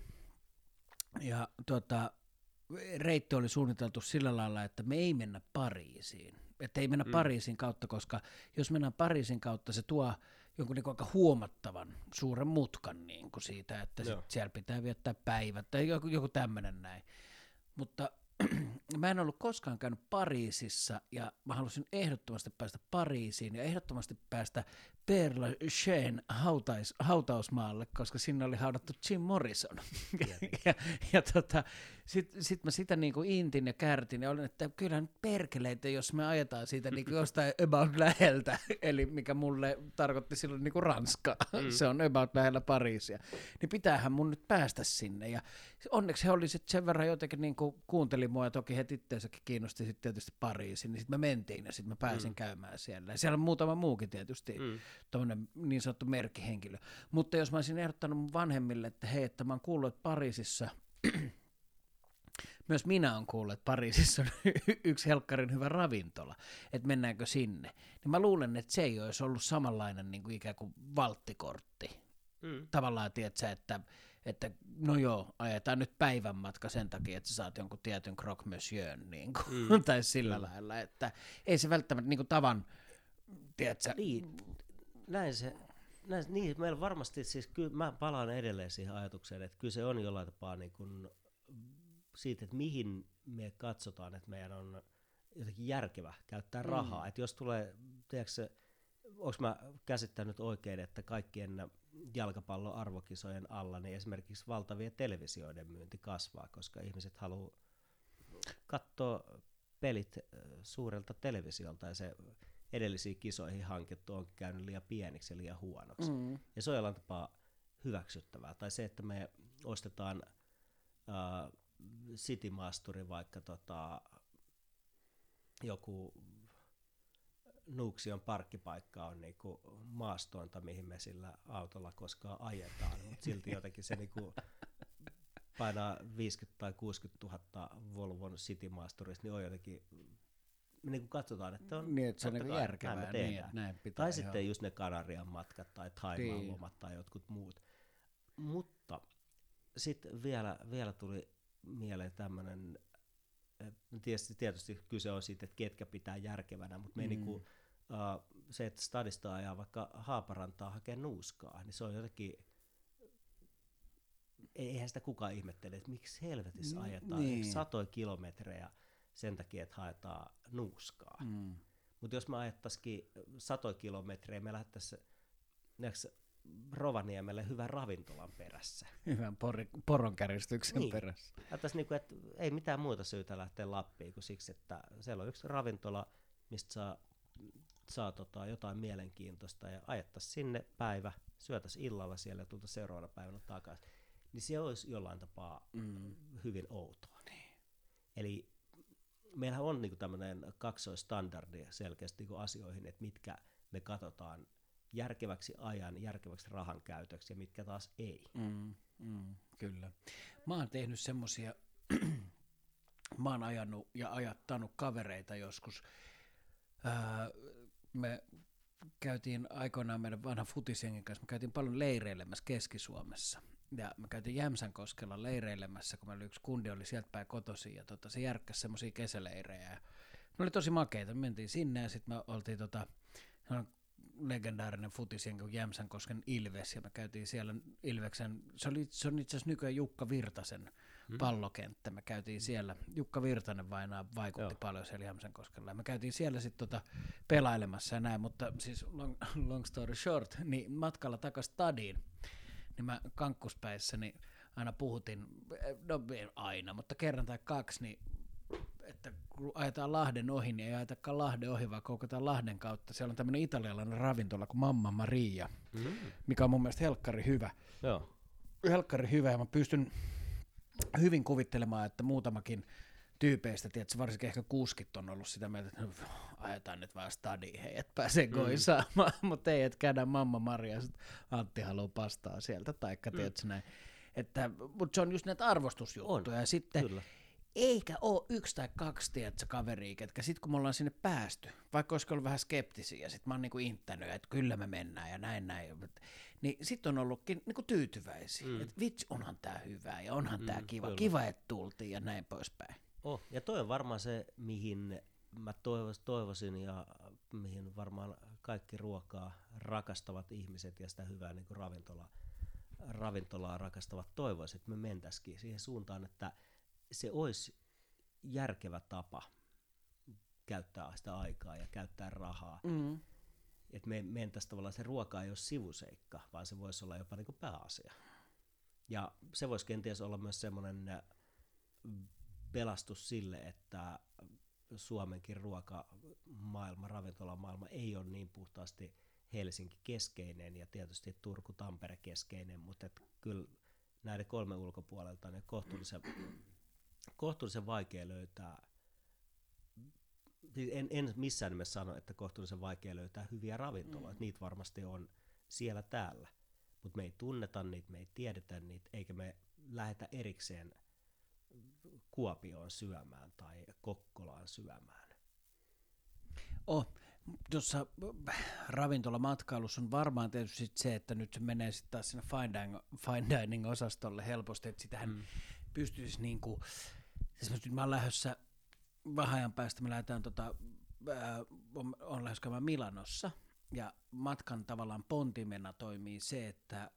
S2: ja tota, reitti oli suunniteltu sillä lailla, että me ei mennä Pariisiin. Että ei mennä mm. Pariisin kautta, koska jos mennään Pariisin kautta, se tuo jonkun niin aika huomattavan suuren mutkan niin kuin siitä, että sit siellä pitää viettää päivät tai joku, joku tämmöinen näin. Mutta mä en ollut koskaan käynyt Pariisissa ja mä halusin ehdottomasti päästä Pariisiin ja ehdottomasti päästä Père Lachaise hautais, hautausmaalle, koska sinne oli haudattu Jim Morrison. ja, ja tota, sitten sit mä sitä niinku intin ja kärtin ja olin, että kyllä nyt perkeleitä, jos me ajetaan siitä niinku jostain about läheltä, eli mikä mulle tarkoitti silloin niinku Ranska, mm. se on about lähellä Pariisia, niin pitäähän mun nyt päästä sinne. Ja onneksi he oli sitten sen verran jotenkin niinku kuunteli mua ja toki he itteensäkin kiinnosti sitten tietysti Pariisiin, niin sitten me mentiin ja sitten mä pääsin mm. käymään siellä. Ja siellä on muutama muukin tietysti. Mm niin sanottu merkkihenkilö. Mutta jos mä olisin ehdottanut mun vanhemmille, että hei, että mä oon kuullut, että Pariisissa, myös minä olen kuullut, että Pariisissa on yksi helkkarin hyvä ravintola, että mennäänkö sinne, niin mä luulen, että se ei olisi ollut samanlainen niin kuin ikään kuin valttikortti. Mm. Tavallaan, tiedätkö, että että no joo, ajetaan nyt päivän matka sen takia, että sä saat jonkun tietyn croque monsieur, niin kuin, mm. tai sillä mm. lailla, että ei se välttämättä niin kuin tavan, tiedätkö,
S1: niin näin se, näin, niin, meillä varmasti siis, kyllä mä palaan edelleen siihen ajatukseen, että kyllä se on jollain tapaa niin kuin siitä, että mihin me katsotaan, että meidän on jotenkin järkevä käyttää mm. rahaa. Että jos tulee, tiedätkö, onko mä käsittänyt oikein, että kaikkien jalkapallon arvokisojen alla, niin esimerkiksi valtavien televisioiden myynti kasvaa, koska ihmiset haluaa katsoa pelit suurelta televisiolta ja se edellisiin kisoihin hankittu on käynyt liian pieniksi ja liian huonoksi. Mm. Ja se on jollain tapaa hyväksyttävää. Tai se, että me ostetaan äh, City Masturi vaikka tota, joku Nuuksion parkkipaikka on niinku maastointa, mihin me sillä autolla koskaan ajetaan, mutta silti jotenkin se niinku painaa 50 tai 60 000 Volvon City Masterista, niin on jotenkin me niin katsotaan, että on
S2: niin, että se on niin järkevää. Näin, niin, näin pitää
S1: tai ihan. sitten just ne Kanarian matkat tai Taimaan niin. lomat tai jotkut muut. Mutta sitten vielä, vielä tuli mieleen tämmöinen, tietysti, tietysti kyse on siitä, että ketkä pitää järkevänä, mutta me mm. niinku, uh, se, että stadista ajaa vaikka Haaparantaa hakee nuuskaa, niin se on jotenkin, eihän sitä kukaan ihmettele, että miksi helvetissä ajetaan niin. satoja kilometrejä sen takia, että haetaan nuuskaa. Mm. Mutta jos me ajettaisikin satoja kilometrejä, me lähdettäisiin Rovaniemelle hyvän ravintolan perässä.
S2: Hyvän por- poronkäristyksen niin. perässä.
S1: Niinku, että ei mitään muuta syytä lähteä Lappiin kuin siksi, että siellä on yksi ravintola, mistä saa, saa tota jotain mielenkiintoista ja ajettaisiin sinne päivä, syötäisiin illalla siellä ja tulta seuraavana päivänä takaisin. Niin se olisi jollain tapaa mm. hyvin outoa. Niin. Eli meillä on niin tämmöinen kaksoistandardi selkeästi niin asioihin, että mitkä me katsotaan järkeväksi ajan, järkeväksi rahan käytöksi ja mitkä taas ei.
S2: Mm, mm, kyllä. Mä oon tehnyt semmoisia, mä oon ajanut ja ajattanut kavereita joskus. Ää, me käytiin aikoinaan meidän vanhan futisjengin kanssa, me käytiin paljon leireilemässä Keski-Suomessa ja mä käytin Jämsän koskella leireilemässä, kun meillä yksi kundi oli sieltä päin kotosi, ja tota, se järkkäsi semmoisia kesäleirejä. Ja ne oli tosi makeita, me mentiin sinne, ja sitten me oltiin tota, legendaarinen futisjen kuin Jämsän kosken Ilves, ja me käytiin siellä Ilveksen, se, oli, se on itse asiassa nykyään Jukka Virtasen hmm. pallokenttä, me käytiin siellä, Jukka Virtanen vainaa vaikutti Joo. paljon siellä Jämsän koskella, ja me käytiin siellä sitten tota pelailemassa ja näin, mutta siis long, long story short, niin matkalla takaisin stadiin, niin mä kankkuspäissä niin aina puhutin, no aina, mutta kerran tai kaksi, niin että kun ajetaan Lahden ohi, niin ei ajetakaan Lahden ohi, vaan koukataan Lahden kautta. Siellä on tämmöinen italialainen ravintola kuin Mamma Maria, mm. mikä on mun mielestä helkkari hyvä. Joo. Helkkari hyvä, ja mä pystyn hyvin kuvittelemaan, että muutamakin tyypeistä, tiedätkö, varsinkin ehkä kuskit on ollut sitä mieltä, että no, ajetaan nyt vaan stadiin, hei, et pääse mm. mutta ei, että käydään mamma Maria, sit Antti haluaa pastaa sieltä, taikka mm. tiedätkö näin. Että, mutta se on just näitä arvostusjuttuja, on, ja sitten kyllä eikä ole yksi tai kaksi tiedätkö, kaveria, ketkä sitten kun me ollaan sinne päästy, vaikka olisiko ollut vähän skeptisiä, ja sitten mä oon niinku inttänyt, että kyllä me mennään ja näin näin, niin sitten on ollutkin niinku tyytyväisiä, mm. että vitsi, onhan tämä hyvä ja onhan mm, tämä kiva, kyllä. kiva, että tultiin ja näin poispäin.
S1: Oh, ja toi on varmaan se, mihin mä toivos, toivoisin ja mihin varmaan kaikki ruokaa rakastavat ihmiset ja sitä hyvää niin kuin ravintola, ravintolaa rakastavat toivoisin, että me mentäisikin siihen suuntaan, että se olisi järkevä tapa käyttää sitä aikaa ja käyttää rahaa. Mm. Että me mentäisiin tavallaan se ruoka ei ole sivuseikka, vaan se voisi olla jopa niin kuin pääasia. Ja se voisi kenties olla myös semmoinen pelastus sille, että Suomenkin ruokamaailma, ravintolamaailma ei ole niin puhtaasti Helsinki-keskeinen ja tietysti Turku-Tampere-keskeinen, mutta et kyllä näiden kolme ulkopuolelta ne kohtuullisen kohtuullisen vaikea löytää, siis en, en missään nimessä sano, että kohtuullisen vaikea löytää hyviä ravintoloita, mm. niitä varmasti on siellä täällä, mutta me ei tunneta niitä, me ei tiedetä niitä, eikä me lähetä erikseen Kuopioon syömään tai Kokkolaan syömään.
S2: Oh, tuossa ravintolamatkailussa on varmaan tietysti se, että nyt se menee sitten taas sinne fine dining, fine dining osastolle helposti, että sitähän mm. pystyisi niin kuin, Esimerkiksi nyt mä oon lähdössä vähän ajan päästä, me lähdetään tota, ää, on, on lähes Milanossa, ja matkan tavallaan pontimena toimii se, että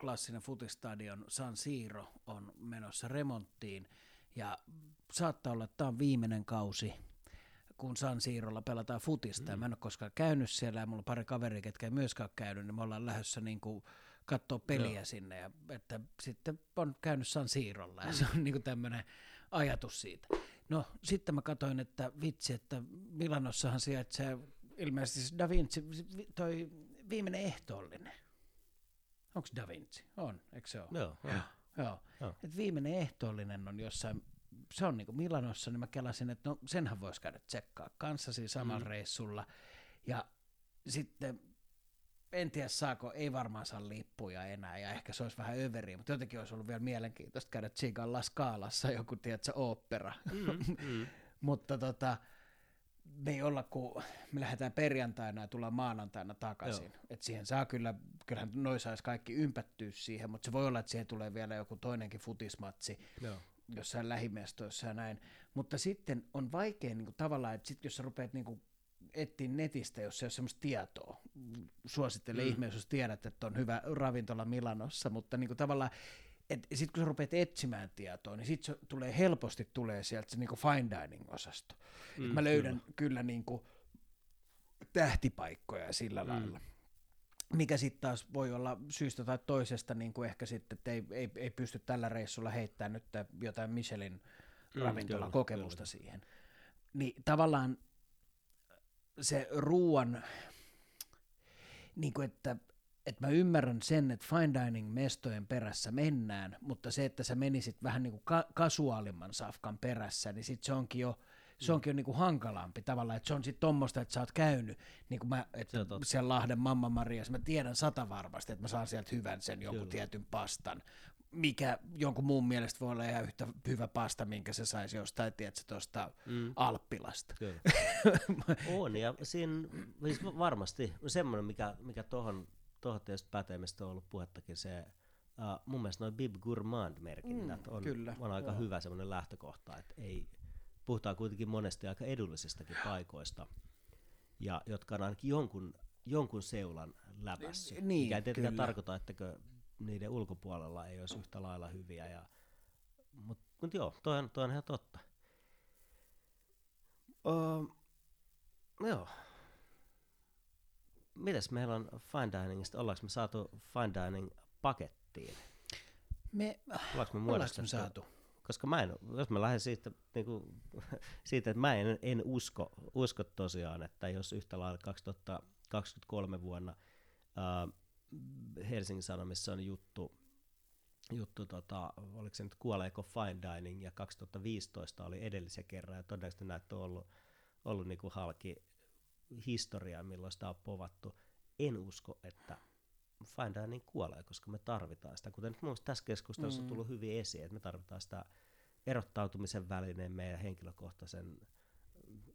S2: klassinen futistadion San Siro on menossa remonttiin, ja saattaa olla, että tämä on viimeinen kausi, kun San Siirolla pelataan futista, mm. mä en ole koskaan käynyt siellä, ja mulla on pari kaveria, ketkä ei myöskään ole käynyt, niin me ollaan lähdössä niin kuin katsoa peliä Joo. sinne, ja että sitten on käynyt San Siirolla, ja se on niin kuin tämmöinen ajatus siitä. No sitten mä katsoin, että vitsi, että Milanossahan sijaitsee ilmeisesti Da Vinci, toi viimeinen ehtoollinen. Onko Da Vinci? On, eikö se ole?
S1: Joo.
S2: Joo. Joo. Joo. Et viimeinen ehtoollinen on jossain, se on niinku Milanossa, niin mä kelasin, että no senhän voisi käydä tsekkaa kanssasi samalla mm. reissulla. Ja sitten en tiedä saako, ei varmaan saa lippuja enää ja ehkä se olisi vähän överiä, mutta jotenkin olisi ollut vielä mielenkiintoista käydä Tsigan La Scalassa joku, tiedätkö, opera. Mm, mm. mutta tota, me ei olla, kun me lähdetään perjantaina ja tullaan maanantaina takaisin. Et siihen saa kyllä, kyllähän noin saisi kaikki ympättyä siihen, mutta se voi olla, että siihen tulee vielä joku toinenkin futismatsi. Joo jossain lähimestoissa ja näin. Mutta sitten on vaikea niin kuin, tavallaan, että sit, jos sä rupeat niin kuin, etsiä netistä, jos ei ole sellaista tietoa. Suosittelen mm. ihmeessä, jos tiedät, että on hyvä ravintola Milanossa, mutta niin kuin tavallaan sitten kun sä rupeat etsimään tietoa, niin sitten tulee helposti tulee sieltä se niinku fine dining-osasto. Mm, mä löydän kyllä, kyllä niinku tähtipaikkoja sillä mm. lailla. Mikä sitten taas voi olla syystä tai toisesta niin kuin ehkä sitten, että ei, ei, ei pysty tällä reissulla heittämään nyt jotain Michelin mm, ravintolakokemusta siihen. Niin tavallaan se ruoan, niin kuin että, että mä ymmärrän sen, että fine dining mestojen perässä mennään, mutta se, että sä menisit vähän niin kuin ka- kasuaalimman safkan perässä, niin sit se onkin jo, se mm. onkin jo niin kuin hankalampi tavallaan, että se on sitten tuommoista, että sä oot käynyt, niin kuin mä, että siellä Lahden Mamma Maria, mä tiedän sata varmasti, että mä saan sieltä hyvän sen jonkun Kyllä. tietyn pastan, mikä jonkun muun mielestä voi olla ihan yhtä hyvä pasta, minkä se saisi jostain, tiedätkö, tuosta mm. Alppilasta.
S1: Kyllä. on, ja siinä siis varmasti semmoinen, mikä, mikä tuohon tohon tietysti pätee, mistä on ollut puhettakin, se uh, mun mielestä noin Bib Gourmand-merkinnät mm, on, kyllä, on aika joo. hyvä semmoinen lähtökohta, että ei, puhutaan kuitenkin monesti aika edullisistakin paikoista, ja jotka on ainakin jonkun, jonkun seulan läpässyt, niin, mikä ei tietenkään kyllä. tarkoita, että niiden ulkopuolella ei olisi yhtä lailla hyviä. Ja, Mutta mut joo, toi on, toi on ihan totta. Uh, joo. Mites meillä on fine diningista? Ollaanko me saatu fine dining pakettiin?
S2: Me,
S1: Ollaanko me,
S2: ollaanko me saatu?
S1: Koska mä en, jos mä lähden siitä, niin kuin, siitä että mä en, en usko, usko tosiaan, että jos yhtä lailla 2023 vuonna uh, Helsingin Sanomissa on juttu juttu, tota, oliko se nyt Kuoleeko Fine Dining, ja 2015 oli edellisen kerran, ja todennäköisesti näitä on ollut, ollut niin kuin halki historiaa, milloin sitä on povattu. En usko, että fine dining kuolee, koska me tarvitaan sitä. Kuten nyt tässä keskustelussa mm. on tullut hyvin esiin, että me tarvitaan sitä erottautumisen välineen meidän henkilökohtaisen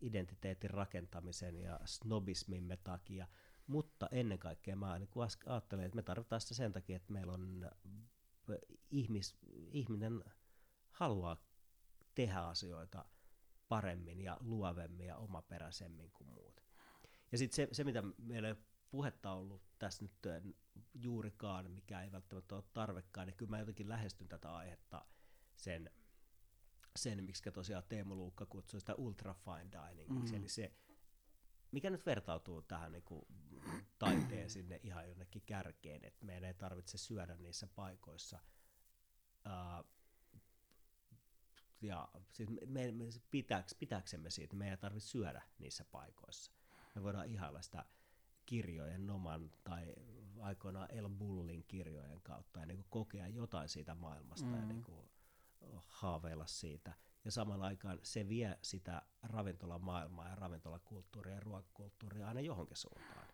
S1: identiteetin rakentamisen ja snobismimme takia, mutta ennen kaikkea mä niin ajattelen, että me tarvitaan sitä sen takia, että meillä on ihmis, ihminen haluaa tehdä asioita paremmin ja luovemmin ja omaperäisemmin kuin muut. Ja sitten se, se, mitä meillä ei puhetta ollut tässä nyt juurikaan, mikä ei välttämättä ole tarvekaan, niin kyllä mä jotenkin lähestyn tätä aihetta sen, sen miksi tosiaan Teemu Luukka kutsui sitä ultra fine dining, mm-hmm. eli se, mikä nyt vertautuu tähän niin kuin taiteen sinne ihan jonnekin kärkeen, että meidän ei tarvitse syödä niissä paikoissa. Uh, ja siis me, me pitääks, pitääksemme siitä, me ei tarvitse syödä niissä paikoissa. Me voidaan ihailla sitä kirjojen Noman tai aikoinaan El Bullin kirjojen kautta ja niin kuin kokea jotain siitä maailmasta mm. ja niin kuin haaveilla siitä. Ja saman aikaan se vie sitä ravintolamaailmaa ja ravintolakulttuuria ja ruokakulttuuria aina johonkin suuntaan.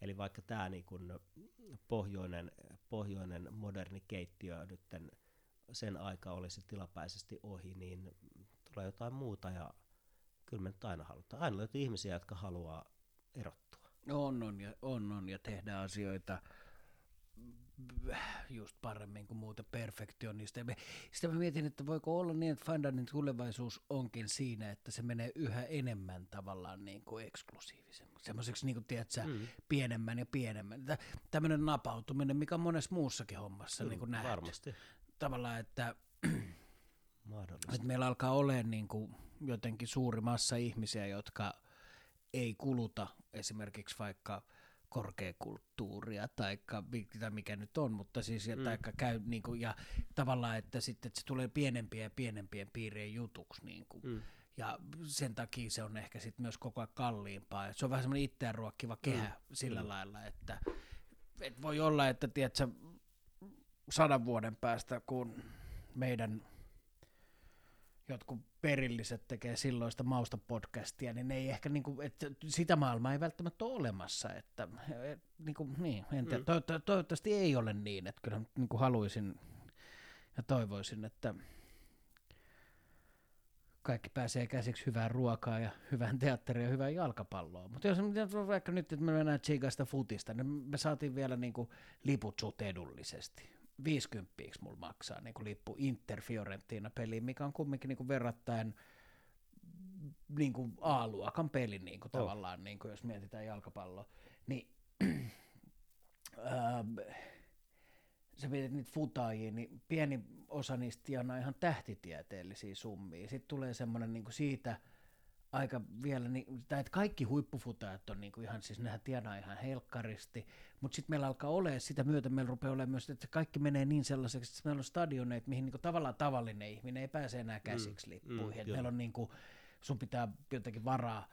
S1: Eli vaikka tämä niin kuin pohjoinen, pohjoinen moderni keittiö nyt sen aika olisi tilapäisesti ohi, niin tulee jotain muuta ja kyllä me nyt aina halutaan. Aina löytyy ihmisiä, jotka haluaa erottua.
S2: On, on ja, on, on ja tehdä asioita just paremmin kuin muuta perfektionista. Sitten mä mietin, että voiko olla niin, että Fandanin tulevaisuus onkin siinä, että se menee yhä enemmän tavallaan niin kuin eksklusiivisemmaksi. Semmoiseksi, niin kuin, tiedätkö, mm. pienemmän ja pienemmän. Tämmöinen napautuminen, mikä on monessa muussakin hommassa mm, niin kuin.
S1: Varmasti.
S2: Tavallaan, että, että meillä alkaa olemaan niin kuin jotenkin suuri massa ihmisiä, jotka – ei kuluta esimerkiksi vaikka korkeakulttuuria tai mikä nyt on, mutta siis ja, mm. taikka käy niin kuin, ja tavallaan, että sitten että se tulee pienempiä ja pienempien piirien jutuksi niin kuin, mm. ja sen takia se on ehkä sitten myös koko ajan kalliimpaa. Et se on vähän semmoinen itseään ruokkiva kehä mm. sillä mm. lailla, että et voi olla, että tiedätkö, sadan vuoden päästä, kun meidän jotkut perilliset tekee silloista mausta podcastia, niin ne ei ehkä, niin kuin, että sitä maailmaa ei välttämättä ole olemassa. Että, et, niin, kuin, niin, en tiedä, mm. to, toivottavasti ei ole niin, että kyllä niin kuin haluaisin ja toivoisin, että kaikki pääsee käsiksi hyvään ruokaa ja hyvään teatteriin ja hyvään jalkapalloon. Mutta jos vaikka nyt, että me mennään tsiikasta futista, niin me saatiin vielä niin kuin liput suht edullisesti 50 mulla maksaa niin kuin lippu Inter Fiorentina peliin, mikä on kumminkin niin kuin verrattain niin kuin A-luokan peli niin kuin oh. tavallaan, niin kuin jos mietitään jalkapalloa. Niin, ähm, sä mietit niitä futaajia, niin pieni osa niistä tienaa ihan tähtitieteellisiä summia. Sitten tulee semmoinen niin siitä – aika vielä, niin, tai että kaikki huippufutajat on niin kuin ihan, siis nehän tienaa ihan helkkaristi, mutta sitten meillä alkaa olemaan sitä myötä, meillä rupeaa olemaan myös, että kaikki menee niin sellaiseksi, että meillä on stadioneet, mihin niin kuin tavallaan tavallinen ihminen ei pääse enää käsiksi mm, lippuihin. Mm, meillä on niin kuin, sun pitää jotenkin varaa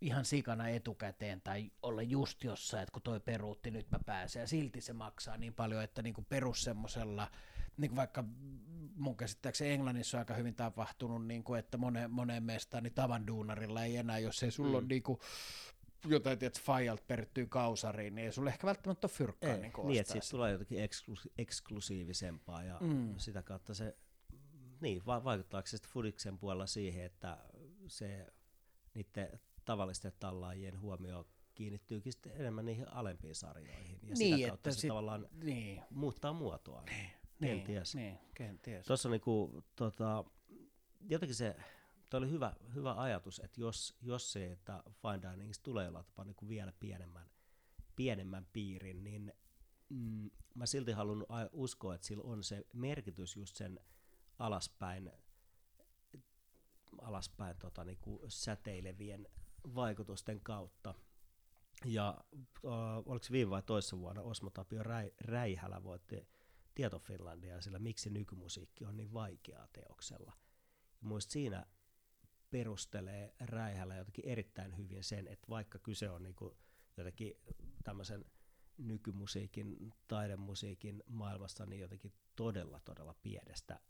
S2: ihan sikana etukäteen tai olla just jossain, että kun toi peruutti, nyt mä pääsen. Ja silti se maksaa niin paljon, että niin kuin perus semmoisella, niin kuin vaikka mun käsittääkseni Englannissa on aika hyvin tapahtunut, niin kuin, että moneen, moneen mestaan niin tavan duunarilla ei enää, jos ei sulla mm. ole niin kuin, jotain, että Fajalt perittyy kausariin, niin ei sulle ehkä välttämättä ole fyrkkaa. Ei, niin,
S1: niin että siitä tulee jotenkin eksklusi- eksklusiivisempaa ja mm. sitä kautta se, niin, va- vaikuttaako se sitten Fudiksen puolella siihen, että se niiden tavallisten tallaajien huomio kiinnittyykin sitten enemmän niihin alempiin sarjoihin ja niin, sitä kautta se sit, tavallaan niin. muuttaa muotoa. Niin. Kenties.
S2: Niin, kenties.
S1: Tuossa niinku, tota, jotenkin se, toi oli hyvä, hyvä ajatus, että jos, jos se, että fine diningista tulee jollain tapaa niin vielä pienemmän, pienemmän piirin, niin mm, mä silti haluan uskoa, että sillä on se merkitys just sen alaspäin, alaspäin tota, niin kuin säteilevien vaikutusten kautta. Ja äh, oliko viime vai toissa vuonna Osmo Tapio Räi, Räihälä voitti Tieto Finlandia sillä miksi nykymusiikki on niin vaikeaa teoksella. Ja muista siinä perustelee Räihälä jotenkin erittäin hyvin sen, että vaikka kyse on niinku jotenkin tämmöisen nykymusiikin, taidemusiikin maailmassa niin jotenkin todella, todella pienestä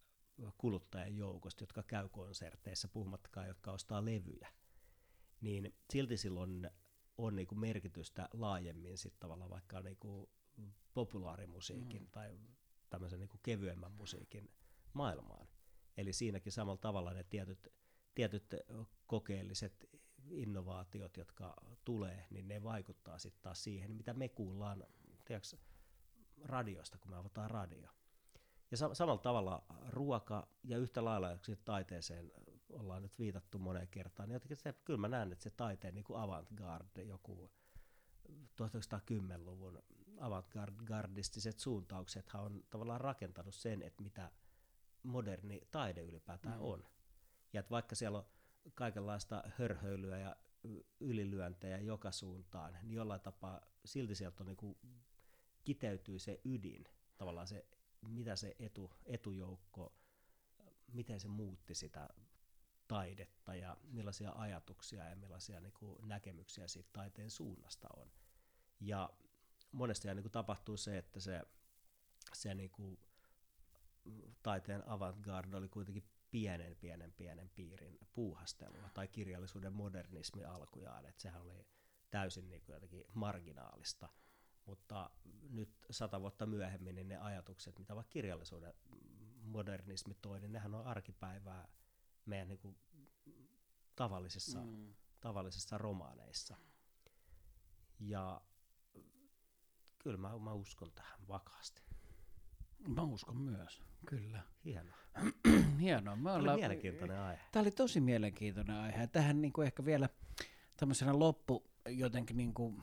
S1: kuluttajien joukosta, jotka käy konserteissa, puhumattakaan, jotka ostaa levyjä, niin silti silloin on niinku merkitystä laajemmin sit tavallaan vaikka niinku populaarimusiikin mm. tai tämmöisen niinku kevyemmän musiikin maailmaan. Eli siinäkin samalla tavalla ne tietyt, tietyt kokeelliset innovaatiot, jotka tulee, niin ne vaikuttaa sitten taas siihen, mitä me kuullaan tiedätkö, radiosta, kun me avataan radio. Ja sa- samalla tavalla ruoka ja yhtä lailla taiteeseen ollaan nyt viitattu moneen kertaan, niin jotenkin se, kyllä mä näen, että se taiteen niin avantgarde, joku 1910-luvun avantgardistiset suuntauksethan on tavallaan rakentanut sen, että mitä moderni taide ylipäätään mm. on. Ja että vaikka siellä on kaikenlaista hörhöilyä ja ylilyöntejä joka suuntaan, niin jollain tapaa silti sieltä on niin kuin kiteytyy se ydin, tavallaan se, mitä se etu, etujoukko, miten se muutti sitä taidetta ja millaisia ajatuksia ja millaisia niin kuin näkemyksiä siitä taiteen suunnasta on. Ja monesti niin tapahtuu se, että se, se niin kuin taiteen avantgarde oli kuitenkin pienen, pienen, pienen piirin puuhastelua tai kirjallisuuden modernismi alkujaan, että sehän oli täysin niin kuin jotenkin marginaalista. Mutta nyt sata vuotta myöhemmin niin ne ajatukset, mitä vaikka kirjallisuuden modernismi toi, niin nehän on arkipäivää meidän niin kuin tavallisissa, mm. tavallisissa romaaneissa. Ja kyllä mä, mä uskon tähän vakaasti.
S2: Mä uskon myös, kyllä.
S1: Hienoa.
S2: Hienoa.
S1: Me ollaan... oli mielenkiintoinen aihe.
S2: Tämä oli tosi mielenkiintoinen aihe. Tähän niin kuin ehkä vielä tämmöisenä loppu jotenkin, niin kuin,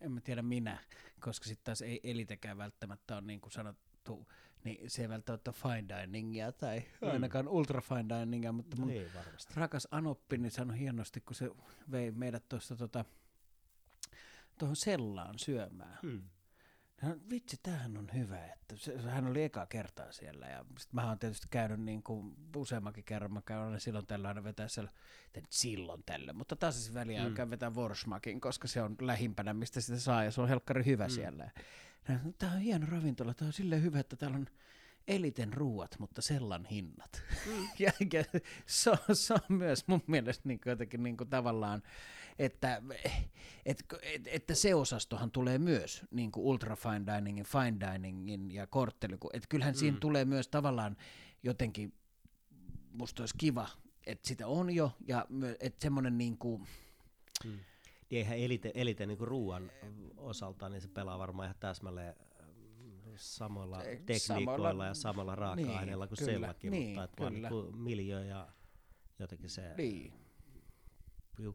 S2: en mä tiedä minä, koska sitten taas ei elitekään välttämättä on niin kuin sanottu, niin se ei välttämättä fine diningia tai mm. ainakaan ultra fine diningia, mutta mun
S1: ei
S2: rakas Anoppi niin sanoi hienosti, kun se vei meidät tuosta tota, tuohon sellaan syömään. Mm. No, vitsi, tämähän on hyvä, että se, hän oli eka kertaa siellä ja sit mä oon tietysti käynyt niin kuin useammankin kerran, mä käyn aina silloin tällä aina vetää siellä, silloin tällä, mutta taas siis väliä mm. käyn vetää Worsmakin, koska se on lähimpänä, mistä sitä saa ja se on helkkari hyvä mm. siellä. No, tämä on hieno ravintola, tämä on silleen hyvä, että täällä on eliten ruuat, mutta sellan hinnat. Mm. ja, ja se, on, se on myös mun mielestä niin kuin jotenkin niin kuin tavallaan että, et, et, että se osastohan tulee myös niin kuin ultra fine diningin, fine diningin ja kortteli, että kyllähän mm. siinä tulee myös tavallaan jotenkin, musta olisi kiva, että sitä on jo, ja että semmoinen niin kuin,
S1: mm. Niin eihän elite, elite niin kuin ruoan osalta, niin se pelaa varmaan ihan täsmälleen samoilla tekniikoilla samalla, ja samalla raaka-aineella niin, kuin kyllä, sellakin, niin, mutta että kyllä. vaan niin miljö ja jotenkin se niin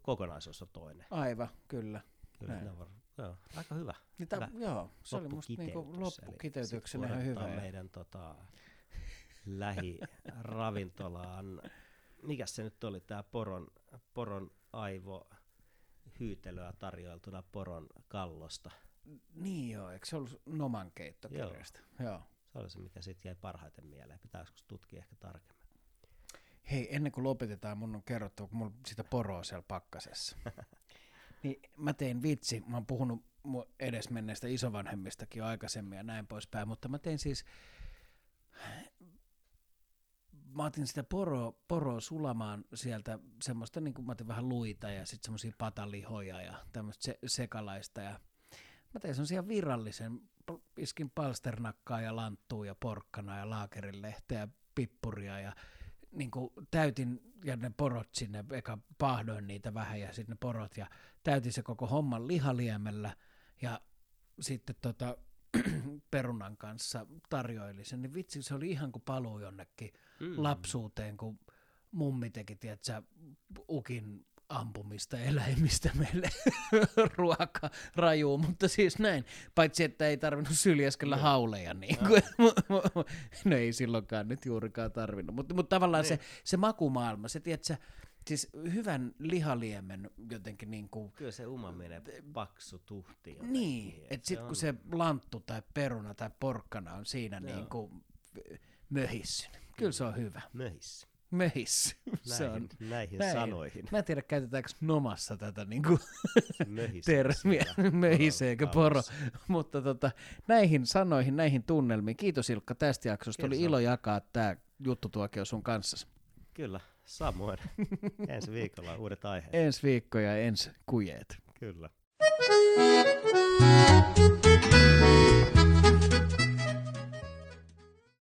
S1: kokonaisuus on toinen.
S2: Aivan, kyllä.
S1: Kyllä, ne var, joo, aika hyvä.
S2: Niin ta, hyvä joo, se oli musta niinku loppukiteytyksenä ihan hyvä.
S1: meidän tota, lähiravintolaan, mikä se nyt oli, tämä poron, poron aivo hyytelöä tarjoiltuna poron kallosta.
S2: Niin joo, eikö se ollut Noman keittokirjasta? Joo. joo.
S1: Se oli se, mikä sitten jäi parhaiten mieleen. Pitäisikö tutkia ehkä tarkemmin?
S2: Hei, ennen kuin lopetetaan, mun on kerrottu, kun mulla sitä poroa siellä pakkasessa. niin mä tein vitsi, mä oon puhunut edesmenneistä isovanhemmistakin aikaisemmin ja näin poispäin, mutta mä tein siis, mä otin sitä poroa, poroa sulamaan sieltä semmoista, niin kuin mä otin vähän luita ja sitten semmoisia patalihoja ja tämmöistä se, sekalaista ja mä tein semmoisia virallisen, iskin palsternakkaa ja lanttua ja porkkana ja laakerilehteä ja pippuria ja niin kuin täytin ja ne porot sinne, eka pahdoin niitä vähän ja sitten ne porot ja täytin se koko homman lihaliemellä ja sitten tota, perunan kanssa tarjoili sen, niin vitsi se oli ihan kuin paluu jonnekin mm. lapsuuteen, kun mummi teki, tiedätkö, ukin ampumista eläimistä meille ruoka rajuu, mutta siis näin. Paitsi, että ei tarvinnut syljäskellä no. hauleja, niin kuin, no ei silloinkaan nyt juurikaan tarvinnut. Mutta, mutta tavallaan se, niin. se makumaailma, se tiedätkö, siis hyvän lihaliemen jotenkin niin kuin...
S1: Kyllä se umaminen paksu tuhti.
S2: Niin, että sitten kun se lanttu tai peruna tai porkkana on siinä no. niin kuin möhissyt, kyllä se on hyvä.
S1: Möhissy.
S2: Möhis. Se on.
S1: Näihin, näihin sanoihin.
S2: Mä en tiedä, käytetäänkö nomassa tätä niinku
S1: Möhisee
S2: termiä,
S1: poron
S2: poro, mutta tota, näihin sanoihin, näihin tunnelmiin. Kiitos Ilkka tästä jaksosta, oli
S1: Kiitos,
S2: ilo jakaa tämä juttu tuokio sun kanssa.
S1: Kyllä, samoin. Ensi viikolla uudet aiheet.
S2: Ensi viikko ja ensi kujeet.
S1: Kyllä.
S3: Thank you.